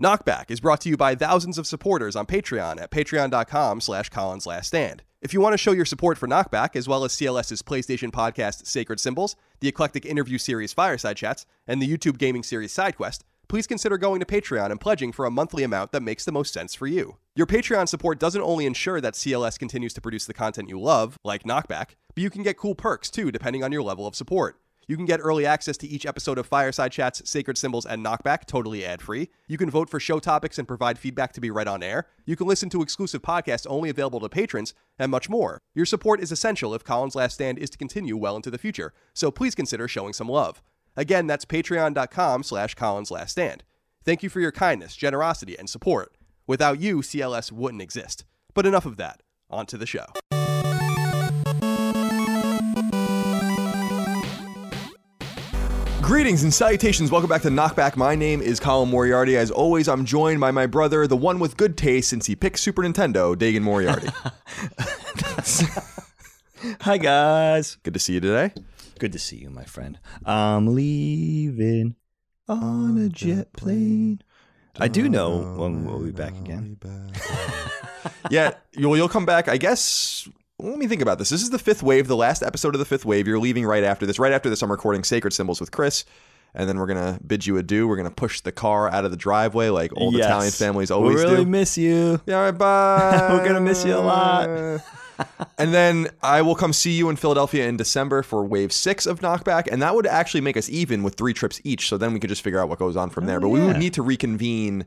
Knockback is brought to you by thousands of supporters on Patreon at patreon.com slash Colin's Last Stand. If you want to show your support for Knockback, as well as CLS's PlayStation podcast Sacred Symbols, the eclectic interview series Fireside Chats, and the YouTube gaming series SideQuest, please consider going to Patreon and pledging for a monthly amount that makes the most sense for you. Your Patreon support doesn't only ensure that CLS continues to produce the content you love, like Knockback, but you can get cool perks too, depending on your level of support. You can get early access to each episode of Fireside Chats, Sacred Symbols, and Knockback totally ad free. You can vote for show topics and provide feedback to be read on air. You can listen to exclusive podcasts only available to patrons, and much more. Your support is essential if Colin's Last Stand is to continue well into the future, so please consider showing some love. Again, that's patreon.com slash Colin's Last Stand. Thank you for your kindness, generosity, and support. Without you, CLS wouldn't exist. But enough of that. On to the show. Greetings and salutations. Welcome back to Knockback. My name is Colin Moriarty. As always, I'm joined by my brother, the one with good taste since he picked Super Nintendo, Dagan Moriarty. Hi guys. good to see you today. Good to see you, my friend. I'm leaving on a jet plane. I do know when we'll be back again. yeah, you'll, you'll come back, I guess. Let me think about this. This is the fifth wave, the last episode of the fifth wave. You're leaving right after this. Right after this, I'm recording Sacred Symbols with Chris. And then we're going to bid you adieu. We're going to push the car out of the driveway like old Yes. Italian families always do. We really do. miss you. Yeah, all right, bye. We're gonna miss you a lot. and then I will come see you in Philadelphia in December for wave six of Knockback. And that would actually make us even with three trips each. So then we could just figure out what goes on from there. Oh, but we would need to reconvene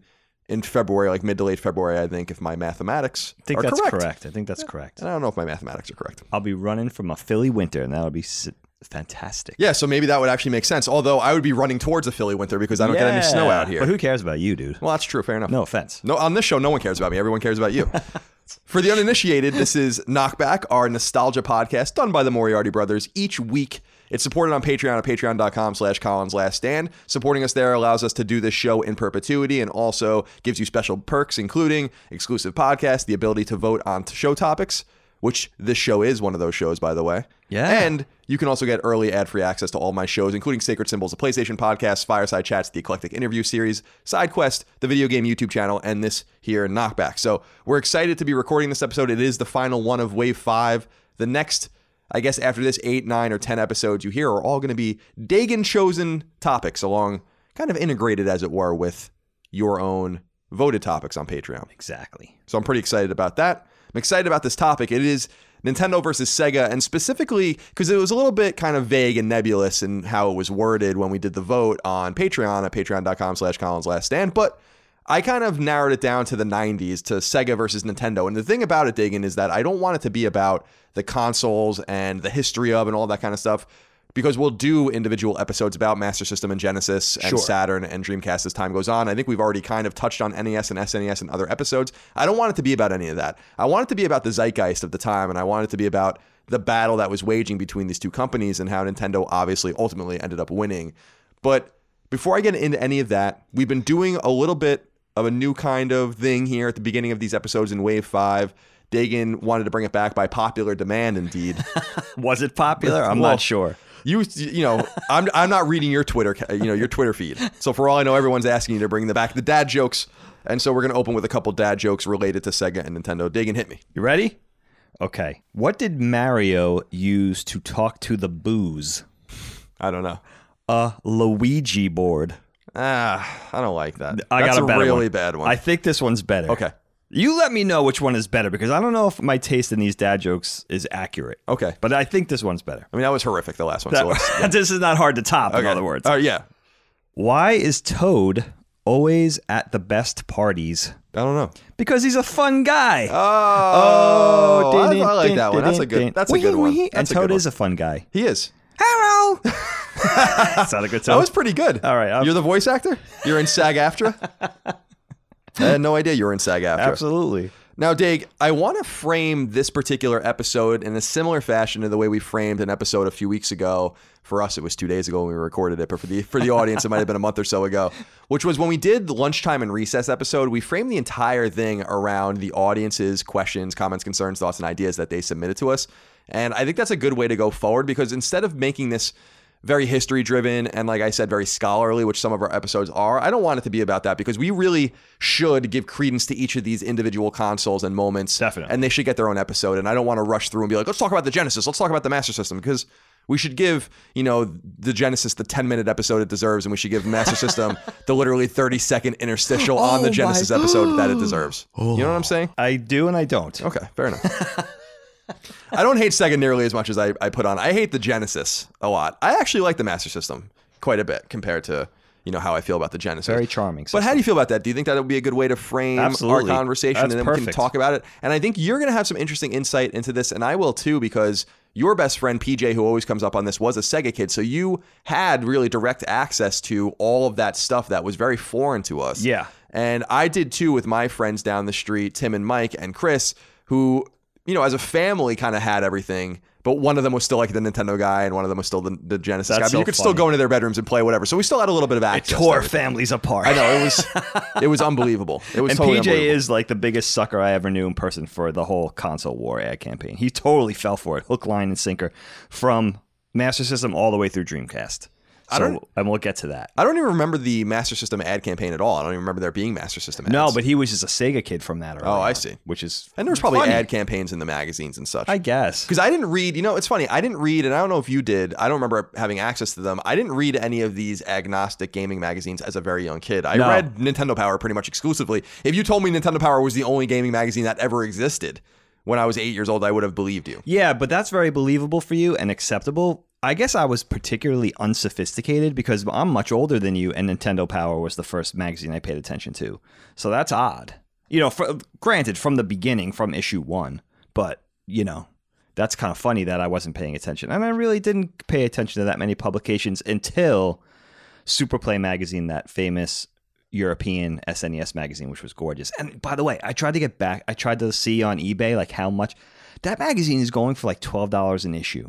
in February, like mid to late February, I think, if my mathematics I think are that's correct. correct. I think that's correct. And I don't know if my mathematics are correct. I'll be running from a Philly winter, and that'll be s- fantastic. Yeah, so maybe that would actually make sense. Although I would be running towards a Philly winter because I don't get any snow out here. But who cares about you, dude? well, that's true. Fair enough. No offense. No, on this show, no one cares about me. Everyone cares about you. For the uninitiated, this is Knockback, our nostalgia podcast done by the Moriarty brothers each week. It's supported on Patreon at patreon.com slash Colin's Last Stand. Supporting us there allows us to do this show in perpetuity and also gives you special perks, including exclusive podcasts, the ability to vote on show topics, which this show is one of those shows, by the way. Yeah. And you can also get early ad-free access to all my shows, including Sacred Symbols, the PlayStation podcast, Fireside Chats, the Eclectic Interview Series, SideQuest, the video game YouTube channel, and this here Knockback. So we're excited to be recording this episode. It is the final one of Wave 5. The next, I guess after this, 8, 9, or 10 episodes you hear are all going to be Dagan-chosen topics along, kind of integrated, as it were, with your own voted topics on Patreon. Exactly. So I'm pretty excited about that. I'm excited about this topic. It is Nintendo versus Sega, and specifically because it was a little bit kind of vague and nebulous in how it was worded when we did the vote on Patreon at patreon.com slash Colin's Last Stand. But I kind of narrowed it down to the 90s to Sega versus Nintendo. And the thing about it, Diggin, is that I don't want it to be about the consoles and the history of and all that kind of stuff. Because we'll do individual episodes about Master System and Genesis and Sure. Saturn and Dreamcast as time goes on. I think we've already kind of touched on NES and SNES in other episodes. I don't want it to be about any of that. I want it to be about the zeitgeist of the time, and I want it to be about the battle that was waging between these two companies and how Nintendo obviously ultimately ended up winning. But before I get into any of that, we've been doing a little bit of a new kind of thing here at the beginning of these episodes in Wave 5. Dagan wanted to bring it back by popular demand, indeed. Was it popular? I'm Well, not sure. You, you know, I'm, I'm not reading your Twitter, you know, your Twitter feed. So for all I know, everyone's asking you to bring the back the dad jokes, and so we're gonna open with a couple dad jokes related to Sega and Nintendo. Dig and hit me. You ready? Okay. What did Mario use to talk to the Boos? I don't know. A Luigi board. Ah, I don't like that. I That's got a better really one. bad one. I think this one's better. okay, You let me know which one is better because I don't know if my taste in these dad jokes is accurate. okay. But I think this one's better. I mean, that was horrific. The last one. So let's, That- this is not hard to top, in okay. other words. Uh, yeah. Why is Toad always at the best parties? I don't know. Because he's a fun guy. Oh, I, I like that one. That's a good. That's a good one. That's and a Toad good is a fun guy. He is. Hello. That's not a good time. That was pretty good. All right, I'll- You're the voice actor. You're in SAG-AFTRA. I had no idea you were in SAG-AFTRA. Absolutely. Now, Dig, I want to frame this particular episode in a similar fashion to the way we framed an episode a few weeks ago. For us, it was two days ago when we recorded it, but for the for the audience, it might have been a month or so ago. Which was when we did the lunchtime and recess episode. We framed the entire thing around the audience's questions, comments, concerns, thoughts, and ideas that they submitted to us. And I think that's a good way to go forward because instead of making this very history driven and like I said very scholarly which some of our episodes are. I don't want it to be about that because we really should give credence to each of these individual consoles and moments Definitely. and they should get their own episode and I don't want to rush through and be like let's talk about the Genesis, let's talk about the Master System because we should give, you know, the Genesis the 10 minute episode it deserves, and we should give Master System the literally 30 second interstitial on the Oh Genesis my- episode that it deserves. You know what I'm oh. saying? I do and I don't. Okay, fair enough. I don't hate Sega nearly as much as I, I put on. I hate the Genesis a lot. I actually like the Master System quite a bit compared to you know how I feel about the Genesis. Very charming. But how do you feel about that? Do you think that would be a good way to frame Absolutely. our conversation That's and then we can talk about it? And I think you're going to have some interesting insight into this, and I will too, because your best friend PJ, who always comes up on this, was a Sega kid. So you had really direct access to all of that stuff that was very foreign to us. Yeah. And I did too with my friends down the street, Tim and Mike and Chris, who, you know, as a family kind of had everything. But one of them was still like the Nintendo guy, and one of them was still the, the Genesis That's guy. But so you could still go into their bedrooms and play whatever. So we still had a little bit of action. It access. to tore families apart. I know it was it was unbelievable. It was And totally PJ is like the biggest sucker I ever knew in person for the whole console war ad campaign. He totally fell for it, hook, line, and sinker, from Master System all the way through Dreamcast. So, I don't- and we'll get to that. I don't even remember the Master System ad campaign at all. I don't even remember there being Master System ads. No, but he was just a Sega kid from that. Oh, I on, see. Which is and there was probably funny. ad campaigns in the magazines and such. I guess. because I didn't read, you know, it's funny. I didn't read, and I don't know if you did. I don't remember having access to them. I didn't read any of these agnostic gaming magazines as a very young kid. I No. read Nintendo Power pretty much exclusively. If you told me Nintendo Power was the only gaming magazine that ever existed when I was eight years old, I would have believed you. Yeah, but that's very believable for you and acceptable. I guess I was particularly unsophisticated because I'm much older than you, and Nintendo Power was the first magazine I paid attention to. So that's odd. You know, for, granted, from the beginning, from issue one, but, you know, that's kind of funny that I wasn't paying attention. And I really didn't pay attention to that many publications until Superplay magazine, that famous European SNES magazine, which was gorgeous. And by the way, I tried to get back, I tried to see on eBay like how much that magazine is going for like $12 an issue.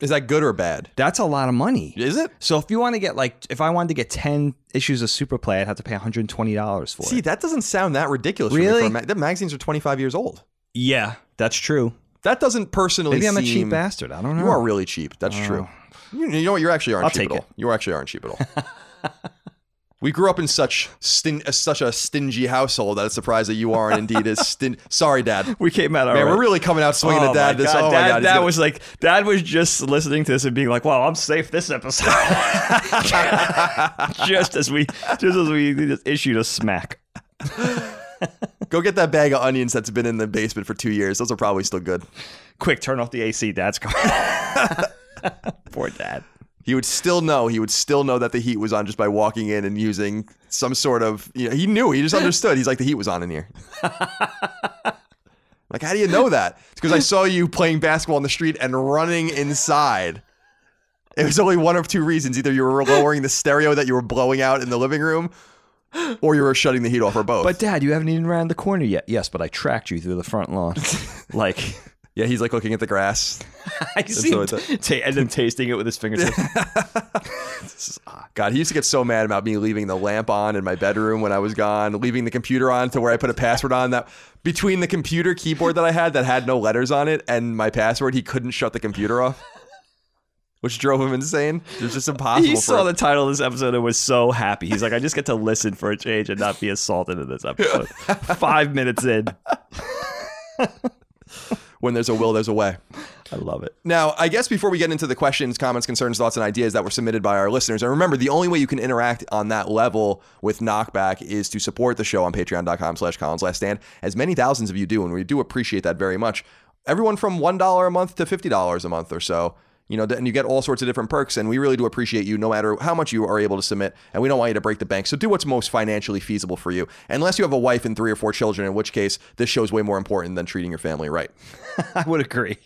Is that good or bad? That's a lot of money. Is it? So if you want to get like, if I wanted to get 10 issues of Superplay, I'd have to pay $120 for it. See, it. that doesn't sound that ridiculous. For me Really? for a ma- the magazines are 25 years old. Yeah, that's true. That doesn't personally Maybe I'm a seem- cheap bastard. I don't know. You are really cheap. That's Oh. true. You, you know what? You actually aren't I'll cheap take at all. You actually aren't cheap at all. we grew up in such stin- uh, such a stingy household that it's surprised that you aren't indeed as stin. Sorry, Dad. We came out Man, right. we're really coming out swinging Oh at Dad. This, God, oh my God, he's Dad gonna- was like, Dad was just listening to this and being like, "Well, I'm safe this episode." just as we, just as we just issued a smack. go get that bag of onions that's been in the basement for two years. Those are probably still good. Quick, turn off the AC. Dad's car. Poor Dad. He would still know. He would still know that the heat was on just by walking in and using some sort of. You know, he knew. He just understood. He's like the heat was on in here. like, how do you know that? It's because I saw you playing basketball on the street and running inside. It was only one of two reasons: either you were lowering the stereo that you were blowing out in the living room, or you were shutting the heat off, or both. But Dad, you haven't even around the corner yet. Yes, but I tracked you through the front lawn. like yeah, he's like looking at the grass. I see so him it's ta- and then tasting it with his fingertips. Ah, God, he used to get so mad about me leaving the lamp on in my bedroom when I was gone, leaving the computer on to where I put a password on that between the computer keyboard that I had that had no letters on it and my password, he couldn't shut the computer off. Which drove him insane. It was just impossible. he saw him. the title of this episode and was so happy. He's like, I just get to listen for a change and not be assaulted in this episode. Five minutes in. When there's a will, there's a way. I love it. Now, I guess before we get into the questions, comments, concerns, thoughts, and ideas that were submitted by our listeners, and remember, the only way you can interact on that level with Knockback is to support the show on patreon.com slash Colin's Last Stand, as many thousands of you do, and we do appreciate that very much. Everyone from $1 a month to $50 a month or so. You know, and you get all sorts of different perks, and we really do appreciate you no matter how much you are able to submit. And we don't want you to break the bank. So do what's most financially feasible for you. Unless you have a wife and three or four children, in which case this show is way more important than treating your family right. I would agree.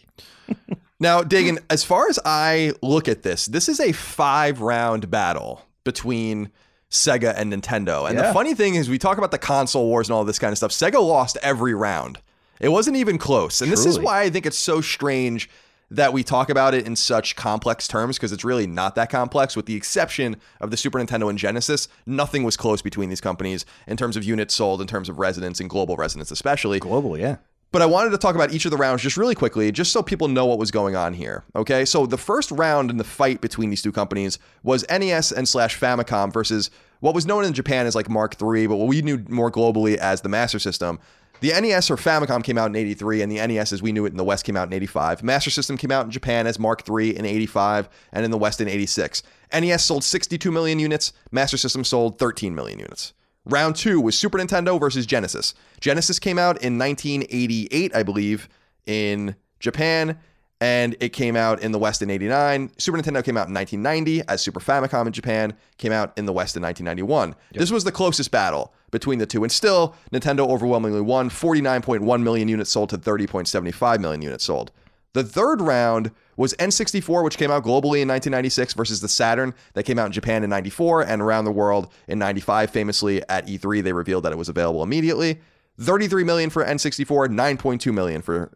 Now, Dagan, as far as I look at this, this is a five round battle between Sega and Nintendo. And the funny thing is, we talk about the console wars and all this kind of stuff. Sega lost every round, it wasn't even close. And this is why I think it's so strange that we talk about it in such complex terms because it's really not that complex. With the exception of the Super Nintendo and Genesis, nothing was close between these companies in terms of units sold, in terms of resonance and global resonance, especially. Global, yeah. but I wanted to talk about each of the rounds just really quickly, just so people know what was going on here. Okay, so the first round in the fight between these two companies was NES and slash Famicom versus what was known in Japan as like Mark III, but what we knew more globally as the Master System. The NES or Famicom came out in 83, and the NES as we knew it in the West came out in 85. Master System came out in Japan as Mark III in 85, and in the West in 86. NES sold 62 million units, Master System sold 13 million units. Round two was Super Nintendo versus Genesis. Genesis came out in 1988, I believe, in Japan, and it came out in the West in 89. Super Nintendo came out in 1990 as Super Famicom in Japan, came out in the West in 1991. Yep. This was the closest battle between the two, and still, Nintendo overwhelmingly won 49.1 million units sold to 30.75 million units sold. The third round was N64, which came out globally in 1996, versus the Saturn that came out in Japan in 94 and around the world in 95. Famously at E3, they revealed that it was available immediately. 33 million for N64, 9.2 million for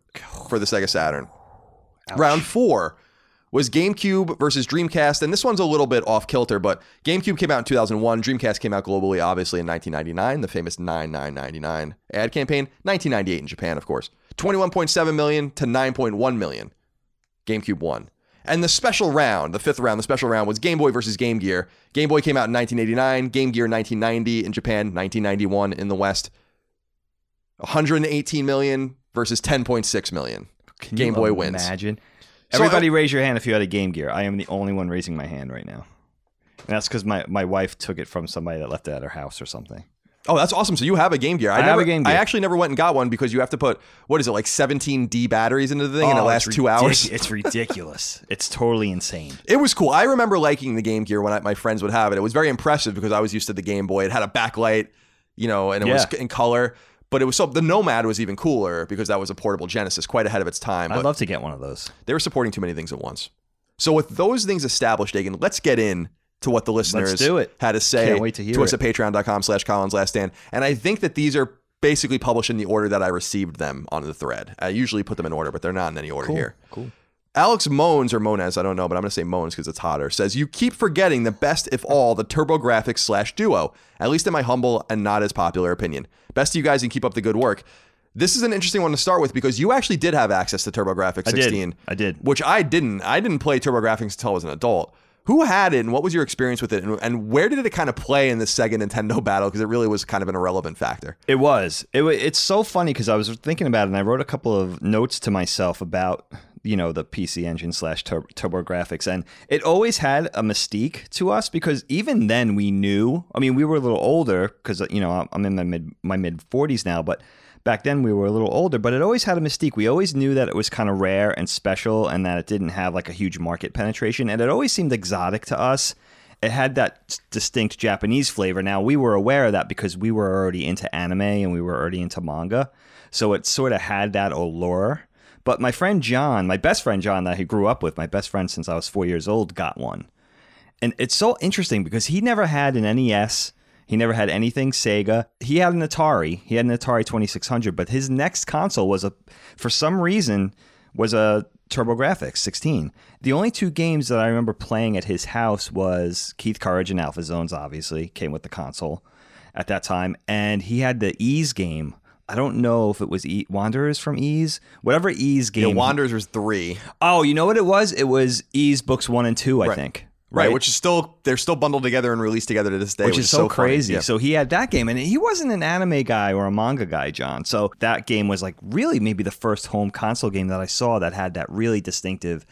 for the Sega Saturn. Ouch. Round four was GameCube versus Dreamcast, and this one's a little bit off kilter, but GameCube came out in 2001. Dreamcast came out globally, obviously, in 1999, the famous 9999 ad campaign. 1998 in Japan, of course. 21.7 million to 9.1 million. GameCube won. And the special round, the fifth round, the special round was Game Boy versus Game Gear. Game Boy came out in 1989, Game Gear 1990 in Japan, 1991 in the West. 118 million versus 10.6 million. Can Game Boy wins. Imagine. Everybody so, raise your hand if you had a Game Gear. I am the only one raising my hand right now. And that's because my, my wife took it from somebody that left it at her house or something. Oh, that's awesome. So you have a Game Gear. I, I never, have a Game Gear. I actually never went and got one because you have to put what is it like 17 D batteries into the thing oh, and it oh, lasts two hours. It's ridiculous. it's totally insane. It was cool. I remember liking the Game Gear when I, my friends would have it. It was very impressive because I was used to the Game Boy. It had a backlight, you know, and it yeah. was in color. But it was so the Nomad was even cooler because that was a portable Genesis, quite ahead of its time. I'd love to get one of those. They were supporting too many things at once. So with those things established, Dagan, let's get in to what the listeners do it. had to say Can't wait to, hear to us at patreon.com slash Colin's Last Stand. And I think that these are basically published in the order that I received them on the thread. I usually put them in order, but they're not in any order cool. here. Cool. Alex Moans or Mones, I don't know, but I'm going to say Moans because it's hotter, says, You keep forgetting the best, if all, the TurboGrafx slash Duo, at least in my humble and not as popular opinion. Best to you guys and keep up the good work. This is an interesting one to start with because you actually did have access to TurboGrafx 16. I did. I did. Which I didn't. I didn't play TurboGrafx until I was an adult. Who had it and what was your experience with it? And, and where did it kind of play in the Sega Nintendo battle? Because it really was kind of an irrelevant factor. It was. It, it's so funny because I was thinking about it and I wrote a couple of notes to myself about you know the PC Engine slash TurboGrafx, and it always had a mystique to us because even then we knew. I mean, we were a little older because you know I'm in my mid my mid 40s now, but back then we were a little older, but it always had a mystique. We always knew that it was kind of rare and special and that it didn't have like a huge market penetration. And it always seemed exotic to us. It had that distinct Japanese flavor. Now, we were aware of that because we were already into anime and we were already into manga. So it sort of had that allure. But my friend John, my best friend John that he grew up with, my best friend since I was four years old, got one. And it's so interesting because he never had an NES he never had anything Sega. He had an Atari. He had an Atari 2600, but his next console was a, for some reason, was a TurboGrafx 16. The only two games that I remember playing at his house was Keith Courage and Alpha Zones, obviously, came with the console at that time. And he had the Ys game. I don't know if it was e- Wanderers from Ys, whatever Ys game. Yeah, Wanderers was three. Oh, you know what it was? It was Ys books one and two, I right. think. Right, right, which is still they're still bundled together and released together to this day, which, which is so, so crazy. Yeah. So he had that game, and he wasn't an anime guy or a manga guy, John. So that game was like really maybe the first home console game that I saw that had that really distinctive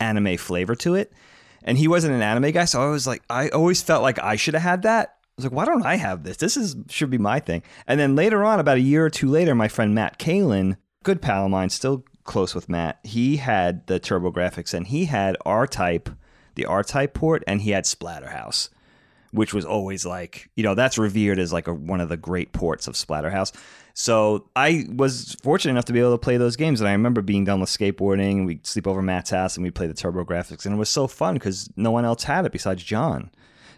anime flavor to it. And he wasn't an anime guy, so I was like, I always felt like I should have had that. I was like, why don't I have this? This is should be my thing. And then later on, about a year or two later, my friend Matt Kalin, good pal of mine, still close with Matt, he had the TurboGrafx, and he had R Type the R Type port, and he had Splatterhouse, which was always like, you know, that's revered as like a, one of the great ports of Splatterhouse. So I was fortunate enough to be able to play those games, and I remember being done with skateboarding. We'd sleep over Matt's house, and we'd play the TurboGrafx, and it was so fun because no one else had it besides John.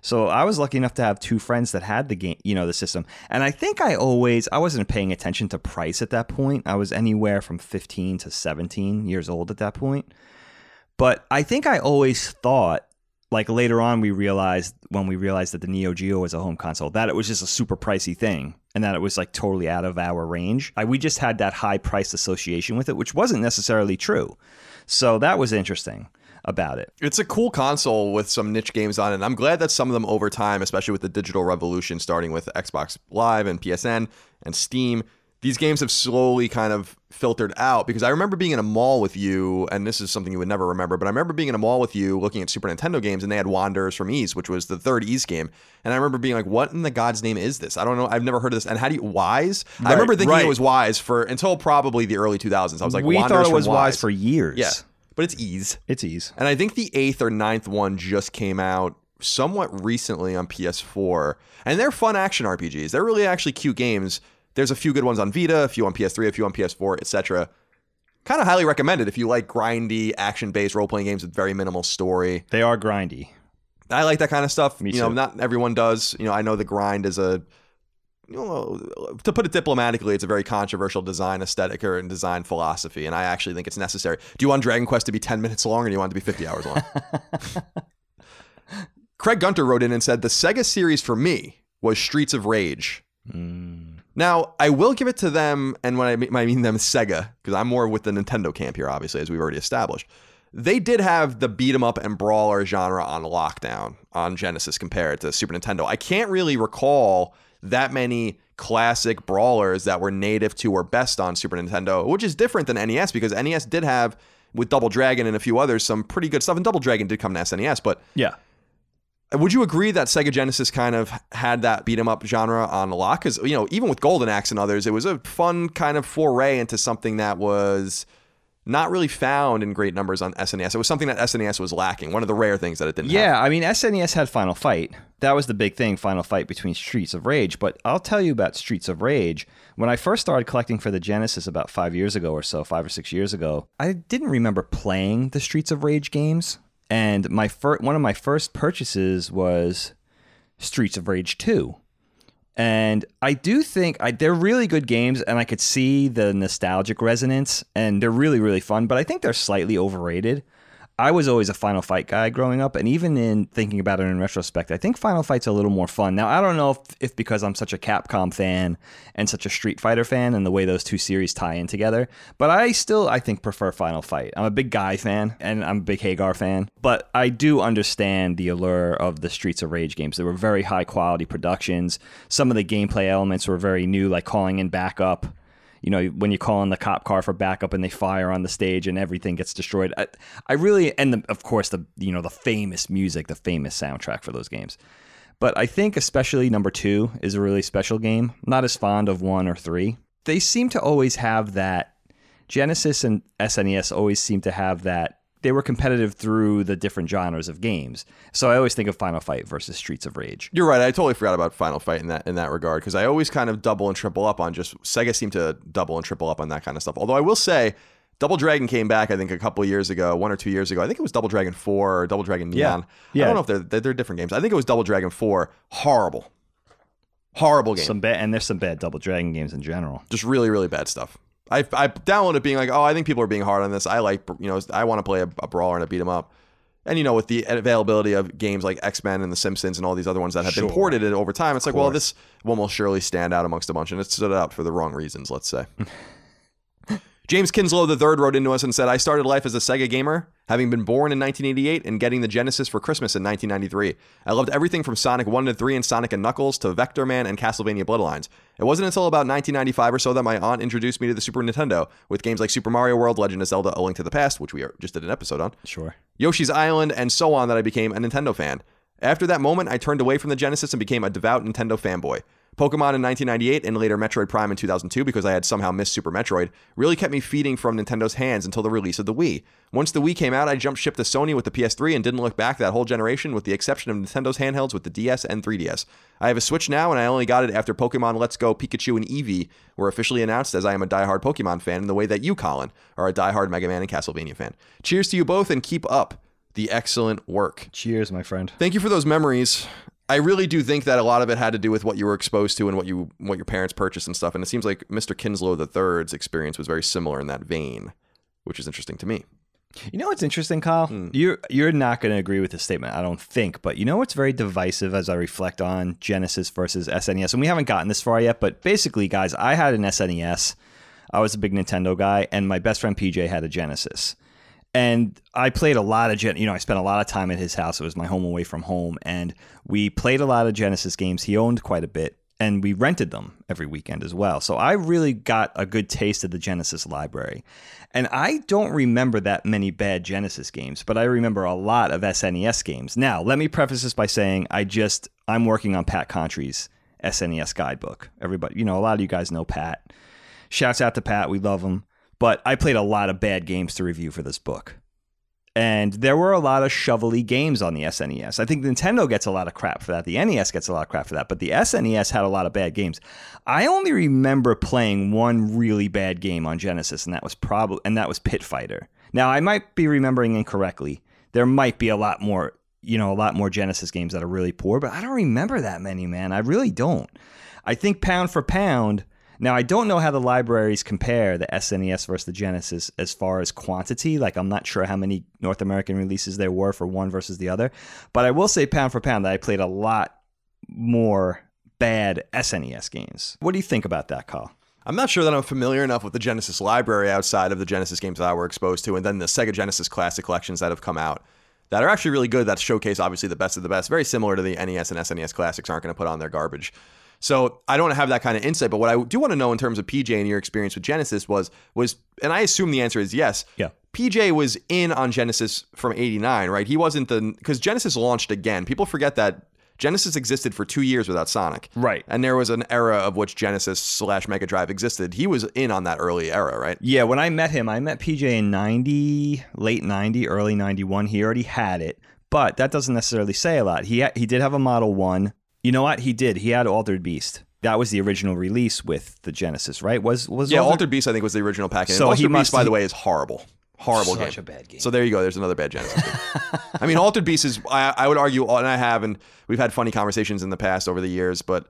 So I was lucky enough to have two friends that had the game, you know, the system. And I think I always I wasn't paying attention to price at that point. I was anywhere from 15 to 17 years old at that point. But I think I always thought like later on we realized when we realized that the Neo Geo was a home console that it was just a super pricey thing and that it was like totally out of our range. I, we just had that high price association with it, which wasn't necessarily true. So that was interesting about it. It's a cool console with some niche games on it. And I'm glad that some of them over time, especially with the digital revolution starting with Xbox Live and PSN and Steam, these games have slowly kind of filtered out because I remember being in a mall with you, and this is something you would never remember, but I remember being in a mall with you looking at Super Nintendo games, and they had Wanderers from Ys, which was the third Ys game, and I remember being like, "What in the God's name is this? I don't know. I've never heard of this. And how do you Wise? I remember thinking right. it was Wise for until probably the early 2000s. I was like, we Wanderers thought it was from wise for years. yeah, but it's Ys. It's ease. And I think the eighth or ninth one just came out somewhat recently on PS4. And they're fun action RPGs. They're really actually cute games. There's a few good ones on Vita, a few on PS3, a few on PS4, etc. Kind of highly recommended if you like grindy, action-based role-playing games with very minimal story. They are grindy. I like that kind of stuff. Me you know, too. not everyone does. You know, I know the grind is a you know, to put it diplomatically, it's a very controversial design aesthetic or design philosophy, and I actually think it's necessary. Do you want Dragon Quest to be 10 minutes long, or do you want it to be 50 hours long? Craig Gunter wrote in and said, The Sega series for me was Streets of Rage. Hmm. Now, I will give it to them, and when I mean, I mean them, Sega, because I'm more with the Nintendo camp here, obviously, as we've already established. They did have the beat 'em up and brawler genre on lockdown on Genesis compared to Super Nintendo. I can't really recall that many classic brawlers that were native to or best on Super Nintendo, which is different than NES because NES did have with Double Dragon and a few others some pretty good stuff. And Double Dragon did come to SNES, but Yeah. would you agree that Sega Genesis kind of had that beat 'em up genre on the lock? Because you know, even with Golden Axe and others, it was a fun kind of foray into something that was not really found in great numbers on SNES. It was something that SNES was lacking. One of the rare things that it didn't have. Yeah, I mean SNES had Final Fight. That was the big thing, Final Fight between Streets of Rage. But I'll tell you about Streets of Rage. When I first started collecting for the Genesis about five years ago or so, five or six years ago, I didn't remember playing the Streets of Rage games. And my fir- one of my first purchases was Streets of Rage 2. And I do think I, they're really good games, and I could see the nostalgic resonance, and they're really, really fun. But I think they're slightly overrated. I was always a Final Fight guy growing up, and even in thinking about it in retrospect, I think Final Fight's a little more fun. Now, I don't know if, if because I'm such a Capcom fan and such a Street Fighter fan, and the way those two series tie in together, but I still, I think, prefer Final Fight. I'm a big Guy fan, and I'm a big Haggar fan, but I do understand the allure of the Streets of Rage games. They were very high quality productions. Some of the gameplay elements were very new, like calling in backup you know when you call in the cop car for backup and they fire on the stage and everything gets destroyed i, I really and the, of course the you know the famous music the famous soundtrack for those games. But i think especially number two is a really special game. Not as fond of one or three. They seem to always have that. Genesis and snes always seem to have that they were competitive through the different genres of games so i always think of final fight versus streets of rage You're right. I totally forgot about Final Fight in that in that regard because I always kind of double and triple up on just Sega seemed to double and triple up on that kind of stuff. Although I will say, Double Dragon came back I think a couple years ago, one or two years ago. I think it was Double Dragon Four or Double Dragon Yeah. Neon. I don't know if they're, they're they're different games. I think it was Double Dragon Four. Horrible, horrible game. some bad and there's some bad double dragon games in general just really really bad stuff. I I downloaded it being like, oh, I think people are being hard on this. I like you know I want to play a, a brawler and a beat 'em up. And you know, with the availability of games like X Men and The Simpsons and all these other ones that have been ported over time, it's like, well, this one will surely stand out amongst a bunch, and it stood out for the wrong reasons, let's say. James Kinslow III wrote into us and said, I started life as a Sega gamer, having been born in 1988 and getting the Genesis for Christmas in 1993. I loved everything from Sonic 1 to 3 and Sonic and Knuckles to Vectorman and Castlevania Bloodlines. It wasn't until about 1995 or so that my aunt introduced me to the Super Nintendo with games like Super Mario World, Legend of Zelda, A Link to the Past, which we are- just did an episode on. sure Yoshi's Island, and so on that I became a Nintendo fan. After that moment, I turned away from the Genesis and became a devout Nintendo fanboy. Pokemon in 1998 and later Metroid Prime in 2002 because I had somehow missed Super Metroid really kept me feeding from Nintendo's hands until the release of the Wii. Once the Wii came out, I jumped ship to Sony with the PS3 and didn't look back that whole generation with the exception of Nintendo's handhelds with the DS and 3DS. I have a Switch now and I only got it after Pokemon Let's Go Pikachu and Eevee were officially announced as I am a diehard Pokemon fan in the way that you, Colin, are a diehard Mega Man and Castlevania fan. Cheers to you both and keep up the excellent work. cheers my friend Thank you for those memories. I really do think that a lot of it had to do with what you were exposed to and what you what your parents purchased and stuff. And it seems like Mr. Kinslow III's experience was very similar in that vein, which is interesting to me. You know what's interesting, Kyle? Hmm. You're you're not going to agree with this statement, I don't think. But you know what's very divisive as I reflect on Genesis versus SNES, and we haven't gotten this far yet. But basically, guys, I had an SNES. I was a big Nintendo guy, and my best friend PJ had a Genesis. And I played a lot of Gen. You know, I spent a lot of time at his house. It was my home away from home, and we played a lot of Genesis games. He owned quite a bit, and we rented them every weekend as well. So I really got a good taste of the Genesis library. And I don't remember that many bad Genesis games, but I remember a lot of SNES games. Now, let me preface this by saying I just I'm working on Pat Contri's SNES guidebook. Everybody, you know, a lot of you guys know Pat. Shouts out to Pat, we love him. But I played a lot of bad games to review for this book. And there were a lot of shovely games on the SNES. I think Nintendo gets a lot of crap for that. The NES gets a lot of crap for that. But the SNES had a lot of bad games. I only remember playing one really bad game on Genesis, and that was probably and that was Pit Fighter. Now I might be remembering incorrectly. There might be a lot more, you know, a lot more Genesis games that are really poor, but I don't remember that many, man. I really don't. I think pound for pound, now, I don't know how the libraries compare the SNES versus the Genesis as far as quantity. Like, I'm not sure how many North American releases there were for one versus the other. But I will say, pound for pound, that I played a lot more bad SNES games. What do you think about that, Carl? I'm not sure that I'm familiar enough with the Genesis library outside of the Genesis games that I were exposed to, and then the Sega Genesis Classic collections that have come out that are actually really good. That showcase obviously the best of the best. Very similar to the NES and SNES classics aren't going to put on their garbage. So I don't have that kind of insight. But what I do want to know in terms of PJ and your experience with Genesis was was, and I assume the answer is yes. Yeah. PJ was in on Genesis from '89, right? He wasn't the because Genesis launched again. People forget that Genesis existed for two years without Sonic. Right. And there was an era of which Genesis slash Mega Drive existed. He was in on that early era, right? Yeah, when I met him, I met PJ in 90, late 90, early 91. He already had it, but that doesn't necessarily say a lot. He ha- he did have a Model 1. You know what? He did. He had Altered Beast. That was the original release with the Genesis, right? Was was Yeah, Altered- Altered Beast I think was the original package. So So he Altered must- Beast, by the way, is horrible. Horrible Such game. a bad game. So there you go. There's another bad Genesis game. I mean, Altered Beast is. I, I would argue, and I have, and we've had funny conversations in the past over the years, but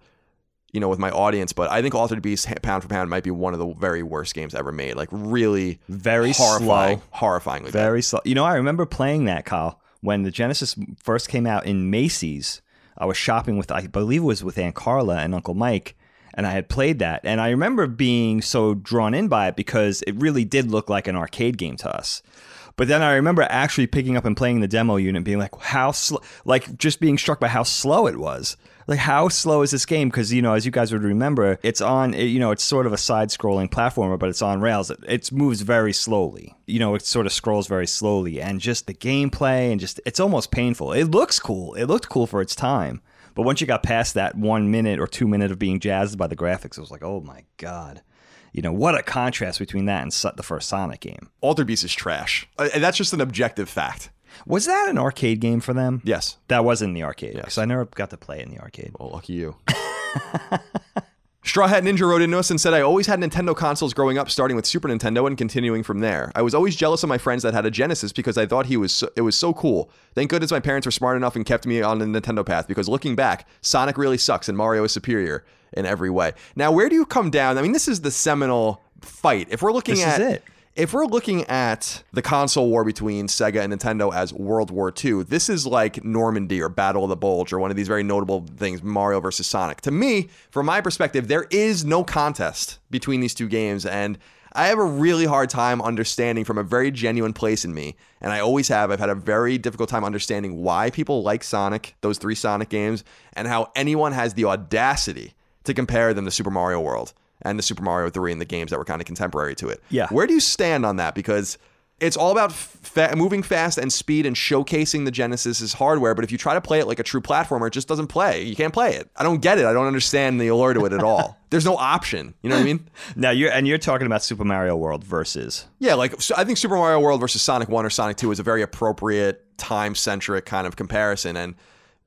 you know, with my audience. But I think Altered Beast, pound for pound, might be one of the very worst games ever made. Like really, Very horrifying, slow. horrifyingly bad. Very slow. You know, I remember playing that, Kyle, when the Genesis first came out in Macy's. I was shopping with, I believe it was with Aunt Carla and Uncle Mike, and I had played that. And I remember being so drawn in by it because it really did look like an arcade game to us. But then I remember actually picking up and playing the demo unit being like, how slow, like just being struck by how slow it was. Like, how slow is this game? Because, you know, as you guys would remember, it's on, you know, it's sort of a side scrolling platformer, but it's on rails. It, it moves very slowly. You know, it sort of scrolls very slowly. And just the gameplay and just, it's almost painful. It looks cool. It looked cool for its time. But once you got past that one minute or two minute of being jazzed by the graphics, it was like, oh my God. You know, what a contrast between that and the first Sonic game. Altered Beast is trash. Uh, and that's just an objective fact. Was that an arcade game for them? Yes. That was in the arcade. Yes. Because I never got to play it in the arcade. Well, lucky you. Straw Hat Ninja wrote into us and said, I always had Nintendo consoles growing up, starting with Super Nintendo and continuing from there. I was always jealous of my friends that had a Genesis because I thought he was so, it was so cool. Thank goodness my parents were smart enough and kept me on the Nintendo path because looking back, Sonic really sucks and Mario is superior in every way. Now, where do you come down? I mean, this is the seminal fight. If we're looking This at is it. If we're looking at the console war between Sega and Nintendo as World War II, this is like Normandy or Battle of the Bulge or one of these very notable things, Mario versus Sonic. To me, from my perspective, there is no contest between these two games, and I have a really hard time understanding from a very genuine place in me, and I always have. I've had a very difficult time understanding why people like Sonic, those three Sonic games, and how anyone has the audacity to compare them to Super Mario World and the Super Mario 3 and the games that were kind of contemporary to it. Yeah. Where do you stand on that? Because it's all about fa- moving fast and speed and showcasing the Genesis's hardware. But if you try to play it like a true platformer, it just doesn't play. You can't play it. I don't get it. I don't understand the allure to it at all. There's no option. You know what I mean? Now you're and you're talking about Super Mario World versus Yeah, like so I think Super Mario World versus Sonic 1 or Sonic 2 is a very appropriate time centric kind of comparison. And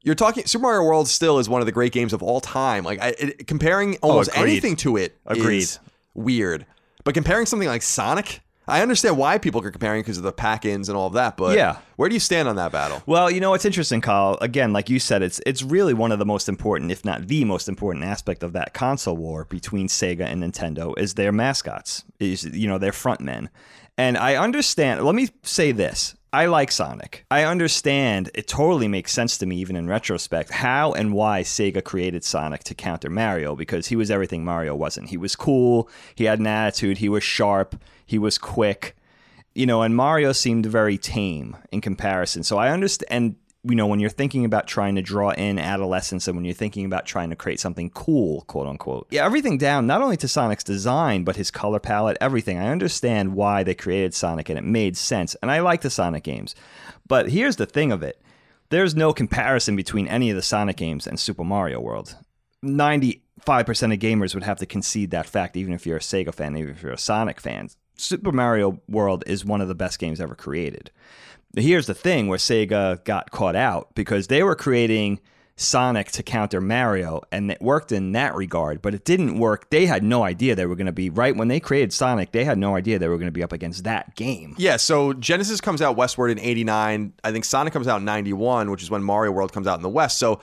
you're talking Super Mario World still is one of the great games of all time. Like I, it, comparing oh, almost agreed. anything to it Agreed. is weird. But comparing something like Sonic, I understand why people are comparing because of the pack-ins and all of that. But Yeah. where do you stand on that battle? Well, you know what's interesting, Kyle. Again, like you said, it's it's really one of the most important, if not the most important aspect of that console war between Sega and Nintendo is their mascots, is you know their frontmen, And I understand. Let me say this. I like Sonic. I understand it totally makes sense to me, even in retrospect, how and why Sega created Sonic to counter Mario because he was everything Mario wasn't. He was cool, he had an attitude, he was sharp, he was quick, you know, and Mario seemed very tame in comparison. So I understand you know, when you're thinking about trying to draw in adolescence and when you're thinking about trying to create something cool, quote unquote, yeah, everything down, not only to Sonic's design, but his color palette, everything. I understand why they created Sonic and it made sense. And I like the Sonic games. But here's the thing of it there's no comparison between any of the Sonic games and Super Mario World. 95% of gamers would have to concede that fact, even if you're a Sega fan, even if you're a Sonic fan. Super Mario World is one of the best games ever created here's the thing where Sega got caught out because they were creating Sonic to counter Mario, and it worked in that regard, but it didn't work. They had no idea they were going to be right when they created Sonic. They had no idea they were going to be up against that game. Yeah, so Genesis comes out westward in '89. I think Sonic comes out in '91, which is when Mario World comes out in the West. So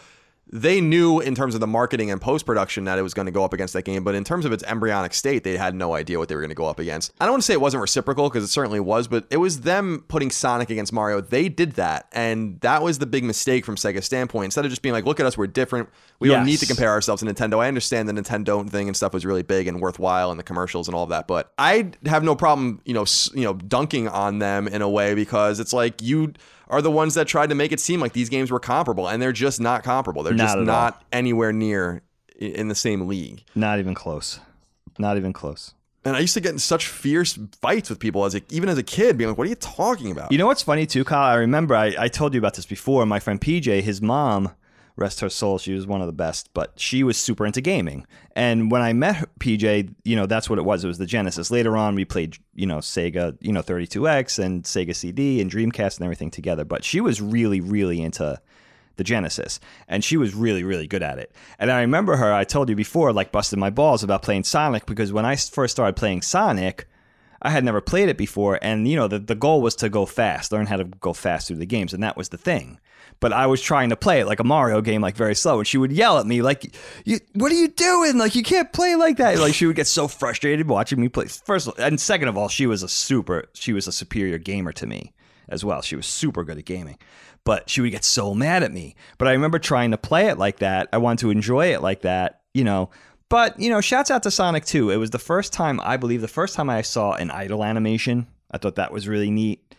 they knew in terms of the marketing and post production that it was going to go up against that game, but in terms of its embryonic state, they had no idea what they were going to go up against. I don't want to say it wasn't reciprocal because it certainly was, but it was them putting Sonic against Mario. They did that, and that was the big mistake from Sega's standpoint. Instead of just being like, "Look at us, we're different. We yes. don't need to compare ourselves to Nintendo." I understand the Nintendo thing and stuff was really big and worthwhile, and the commercials and all of that, but I have no problem, you know, you know, dunking on them in a way because it's like you are the ones that tried to make it seem like these games were comparable, and they're just not comparable. They're not just not all. anywhere near in the same league. Not even close. Not even close. And I used to get in such fierce fights with people as a, even as a kid, being like, "What are you talking about?" You know what's funny too, Kyle? I remember I, I told you about this before. My friend PJ, his mom rest her soul, she was one of the best, but she was super into gaming. And when I met PJ, you know, that's what it was. It was the Genesis. Later on, we played, you know, Sega, you know, 32X and Sega CD and Dreamcast and everything together. But she was really, really into the Genesis, and she was really, really good at it. And I remember her. I told you before, like busting my balls about playing Sonic because when I first started playing Sonic, I had never played it before, and you know the the goal was to go fast, learn how to go fast through the games, and that was the thing but I was trying to play it like a Mario game, like very slow. And she would yell at me, like, "What are you doing? Like, you can't play like that." Like, she would get so frustrated watching me play. First all, and second of all, she was a super, she was a superior gamer to me as well. She was super good at gaming, but she would get so mad at me. But I remember trying to play it like that. I wanted to enjoy it like that, you know. But you know, shouts out to Sonic 2. It was the first time I believe the first time I saw an idle animation. I thought that was really neat